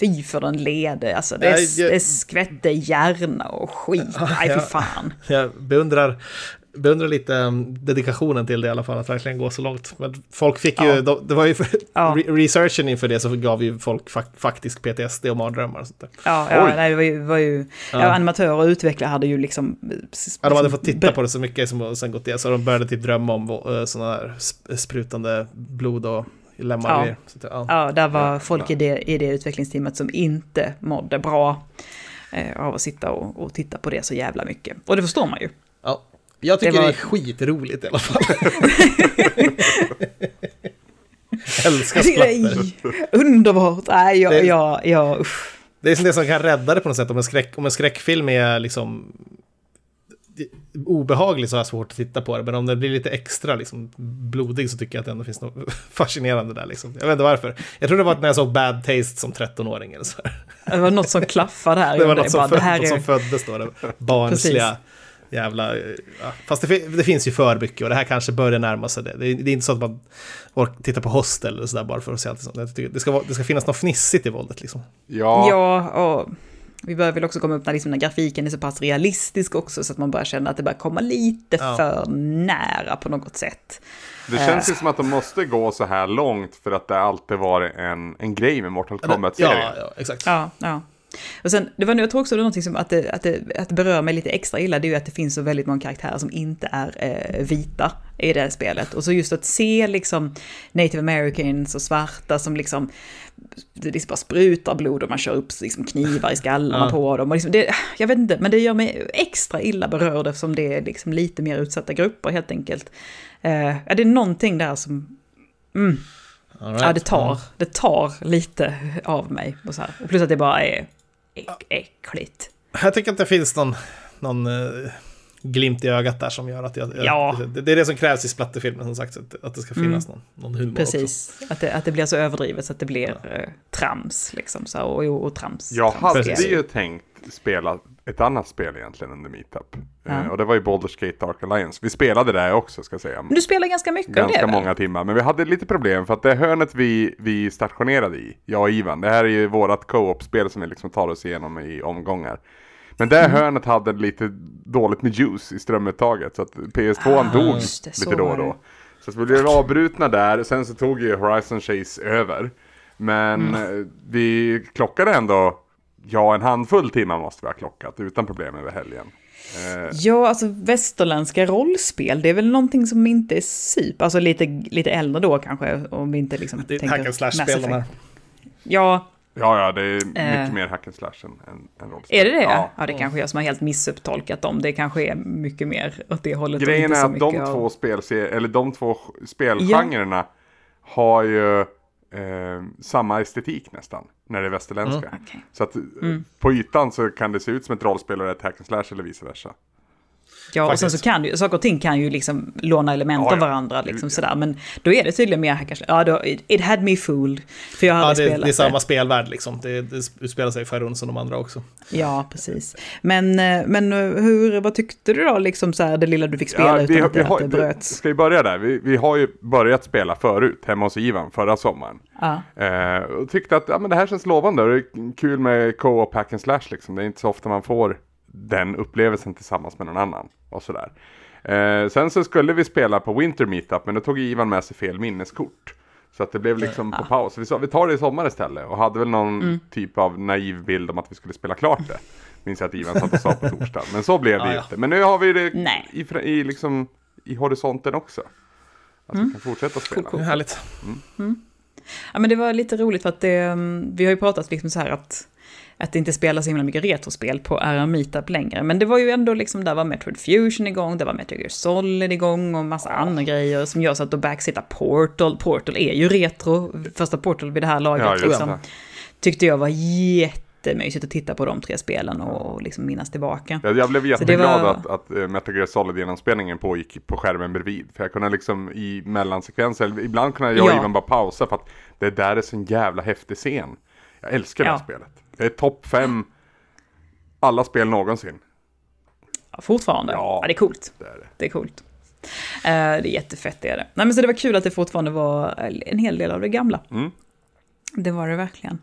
Fy för den lede. Alltså, det, Nej, jag- det skvätte hjärna och skit. Nej, fy fan. Jag beundrar, beundrar lite um, dedikationen till det i alla fall, att verkligen gå så långt. Men folk fick ju, Ja. de, det var ju, Ja. re- researchen inför det så gav ju folk fak, faktisk PTSD och mardrömmar och sånt där. Ja, ja nej, det var ju... Var ju ja. Ja. animatörer och utvecklare hade ju liksom... Ja, de hade fått titta på det så mycket som och sen gått det, så de började typ drömma om uh, sådana här sp- sprutande blod och lemmar Ja. och. Så ja. Ja, där var folk i, det, i det utvecklingsteamet som inte mådde bra eh, av att sitta och, och titta på det så jävla mycket. Och det förstår man ju. Ja. Jag tycker Det det, var- är skitroligt i alla fall. [LAUGHS] Älskar splatter. Underbart! Nej, jag, Det- jag, jag, usch. Det är som det som kan rädda det på något sätt. Om en, skräck, om en skräckfilm är liksom obehaglig så har jag svårt att titta på det. Men om den blir lite extra liksom, blodig så tycker jag att det ändå finns något [LAUGHS] fascinerande där. Liksom. Jag vet inte varför. Jag tror det var när jag såg Bad Taste som 13-åring eller så. Det var något som klaffade här. [LAUGHS] Det var något som, föd, det här något som är, föddes då. Det barnsliga jävla... Ja. Fast det, det finns ju för mycket och det här kanske börjar närma sig det. Det är, det är inte så att man orkar titta på Hostel eller sådär bara för att se allt sånt. Det ska, det ska finnas något fnissigt i våldet liksom. Ja, Ja, och vi börjar väl också komma upp när, liksom, när grafiken är så pass realistisk också så att man börjar känna att det börjar komma lite Ja. för nära på något sätt. det känns ju som att de måste gå så här långt för att det alltid varit en, en grej med Mortal Kombat-serien. Ja, ja, exakt. Ja, ja. Och sen, det var, jag tror också det är någonting som att det, att, det, att det berör mig lite extra illa, det är ju att det finns så väldigt många karaktärer som inte är eh, vita i det här spelet. Och så just att se liksom native americans och svarta som liksom, det liksom bara sprutar blod och man kör upp liksom knivar i skallarna Ja. på dem. Och liksom det, jag vet inte, men det gör mig extra illa berörd eftersom det är liksom lite mer utsatta grupper helt enkelt. Eh, ja, det är någonting där som, mm, right. Ja, det tar, det tar lite av mig. Och, så här. och plus att det bara är äck, äckligt. Jag tycker att det finns någon, någon eh, glimt i ögat där som gör att jag... Ja. Det, det är det som krävs i splatterfilmen som sagt, att, att det ska finnas någon, någon humor också. Precis, att det, att det blir så överdrivet så att det blir eh, trams. Liksom, så, och, och, och trams. Jag trams hade Precis. ju tänkt spela ett annat spel egentligen under Meetup. Ja. Eh, och det var ju Baldur's Gate Dark Alliance. Vi spelade det också ska jag säga. Men du spelar ganska mycket av det Ganska många timmar. Men vi hade lite problem för att det hörnet vi, vi stationerade i, jag och Ivan, det här är ju vårat co-op-spel som vi liksom tar oss igenom i omgångar. Men det Mm. hörnet hade lite dåligt med juice i strömuttaget så att PS2 Ah, dog just det, så lite då och då. Så att vi blev avbrutna där, sen så tog ju Horizon Chase över. Men Mm. eh, vi klockade ändå, ja en handfull timmar måste vi ha klockat utan problem över helgen. Eh, Ja, alltså västerländska rollspel, det är väl någonting som inte är super, alltså lite, lite äldre då kanske, om vi inte liksom Det är tänker hack and Mass slash-spel de här. Effect. Ja, ja, ja, det är mycket Eh. mer hack and slash än, än, än rollspel. är det det? Ja, Ja. det kanske är jag som har helt missupptolkat dem. Det kanske är mycket mer åt det hållet. Grejen är att de av- två spelser- eller de två spelgenrerna har ju eh, samma estetik nästan, när det är västerländska. Okej. Så att eh, Mm. på ytan så kan det se ut som ett rollspel och ett hack and slash eller vice versa. Ja, och sen så kan ju, saker och ting kan ju liksom låna element Ja, av ja. varandra, liksom Gud, ja. sådär. Men då är det tydligen mer hackers. Ja, då, it, had me fooled. För jag har Ja, det, spelat det är samma spelvärld liksom. Det, det utspelar sig i Faerun som de andra också. Ja, precis. Men, eh, men eh, hur, vad tyckte du då, liksom så här, det lilla du fick spela utan att, det, att det bröts? Ska vi börja där? Vi, vi har ju börjat spela förut, hemma hos Ivan, förra sommaren. Ja. Eh, och tyckte att ja, men det här känns lovande det är kul med co-op hack and slash liksom. Det är inte så ofta man får den upplevelsen tillsammans med någon annan och sådär. Eh, sen så skulle vi spela på Winter Meetup men då tog Ivan med sig fel minneskort. Så att det blev liksom på paus. Vi sa vi tar det i sommar istället och hade väl någon Mm. typ av naiv bild om att vi skulle spela klart det. Minns jag att Ivan satt och sa på torsdag. Men så blev det Ja, inte. Men nu har vi det Nej. i, i, liksom, i horisonten också. Att Mm. vi kan fortsätta spela. Det är härligt. Ja, men det var lite roligt för att det, mm, vi har ju pratat liksom så här att, att det inte spelar så himla mycket retrospel på RR Meetup längre. Men det var ju ändå liksom, där var Metroid Fusion igång, det var Metroid Gear Solid igång och massa andra grejer som gör så att då backsittar Portal. Portal är ju retro, första Portal vid det här laget. Ja, liksom, det. tyckte jag var jättemysigt att titta på de tre spelen och, liksom minnas tillbaka. Jag, jag blev jätteglad var- att, att uh, Metal Gear Solid-genomspelningen pågick på skärmen bredvid. För jag kunde liksom i mellansekvenser, ibland kunde jag Ja. Ivan bara pausa för att det där är så en jävla häftig scen. Jag älskar det här Ja. spelet. Det är topp fem alla spel någonsin. fortfarande. Ja. ja, det är coolt. Det är, det. det är coolt. Uh, det är jättefett, det är det. Nej, men så det var kul att det fortfarande var en hel del av det gamla. Mm. Det var det verkligen.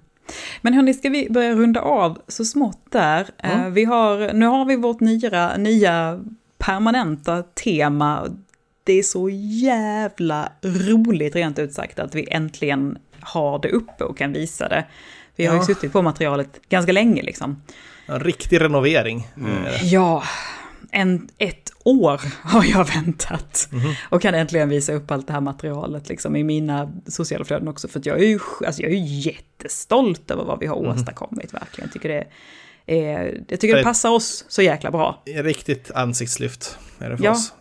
Men hörni, ska vi börja runda av så smått där? Mm. Uh, vi har, nu har vi vårt nya, nya permanenta tema. Det är så jävla roligt rent ut sagt att vi äntligen har det uppe och kan visa det. Vi har ju suttit på materialet ganska länge liksom. En riktig renovering. Mm. Ja, en, ett år har jag väntat. Mm. Och kan äntligen visa upp allt det här materialet liksom, i mina sociala flöden också. För jag är ju alltså, jag är jättestolt över vad vi har mm. åstadkommit verkligen. Tycker det är, jag tycker det passar oss så jäkla bra. Riktigt ansiktslyft är det för ja. oss.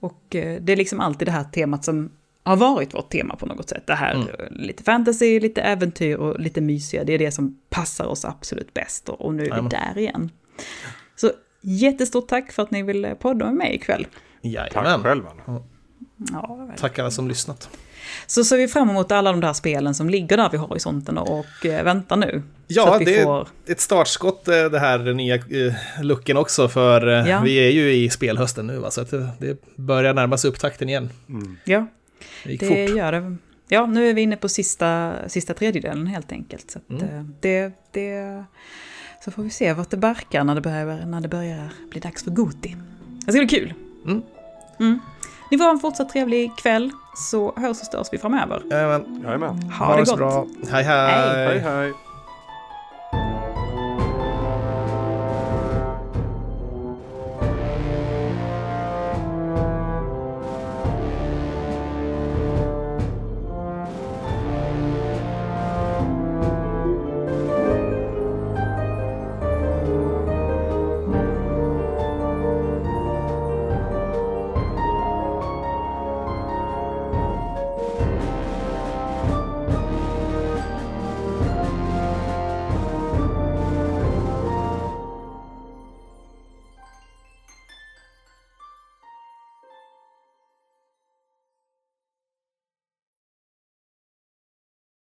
Och eh, det är liksom alltid det här temat som har varit vårt tema på något sätt. Det här mm. lite fantasy, lite äventyr och lite mysiga. Det är det som passar oss absolut bäst. Och nu är vi där igen. Så jättestort tack för att ni ville podda med mig ikväll. Jajamän. Tack själv Anna. Ja, tack alla som lyssnat. Så ser vi fram emot alla de där spelen som ligger där vid horisonten och eh, väntar nu. Ja, det får... är ett startskott eh, det här nya eh, looken också för ja. vi är ju i spelhösten nu va? så att det börjar närma sig upptakten igen. Mm. Ja, det, gick det fort. gör det. Ja, nu är vi inne på sista, sista tredjedelen helt enkelt. Så mm. det, det, så får vi se vart det barkar när det börjar, när det börjar bli dags för Goti. Det ska bli kul. Mm. Mm. Ni får ha en fortsatt trevlig kväll, så hörs och störs vi framöver. Jajamän. Jajamän. Ha, ha det gott. Bra. hej. hej. hej, hej.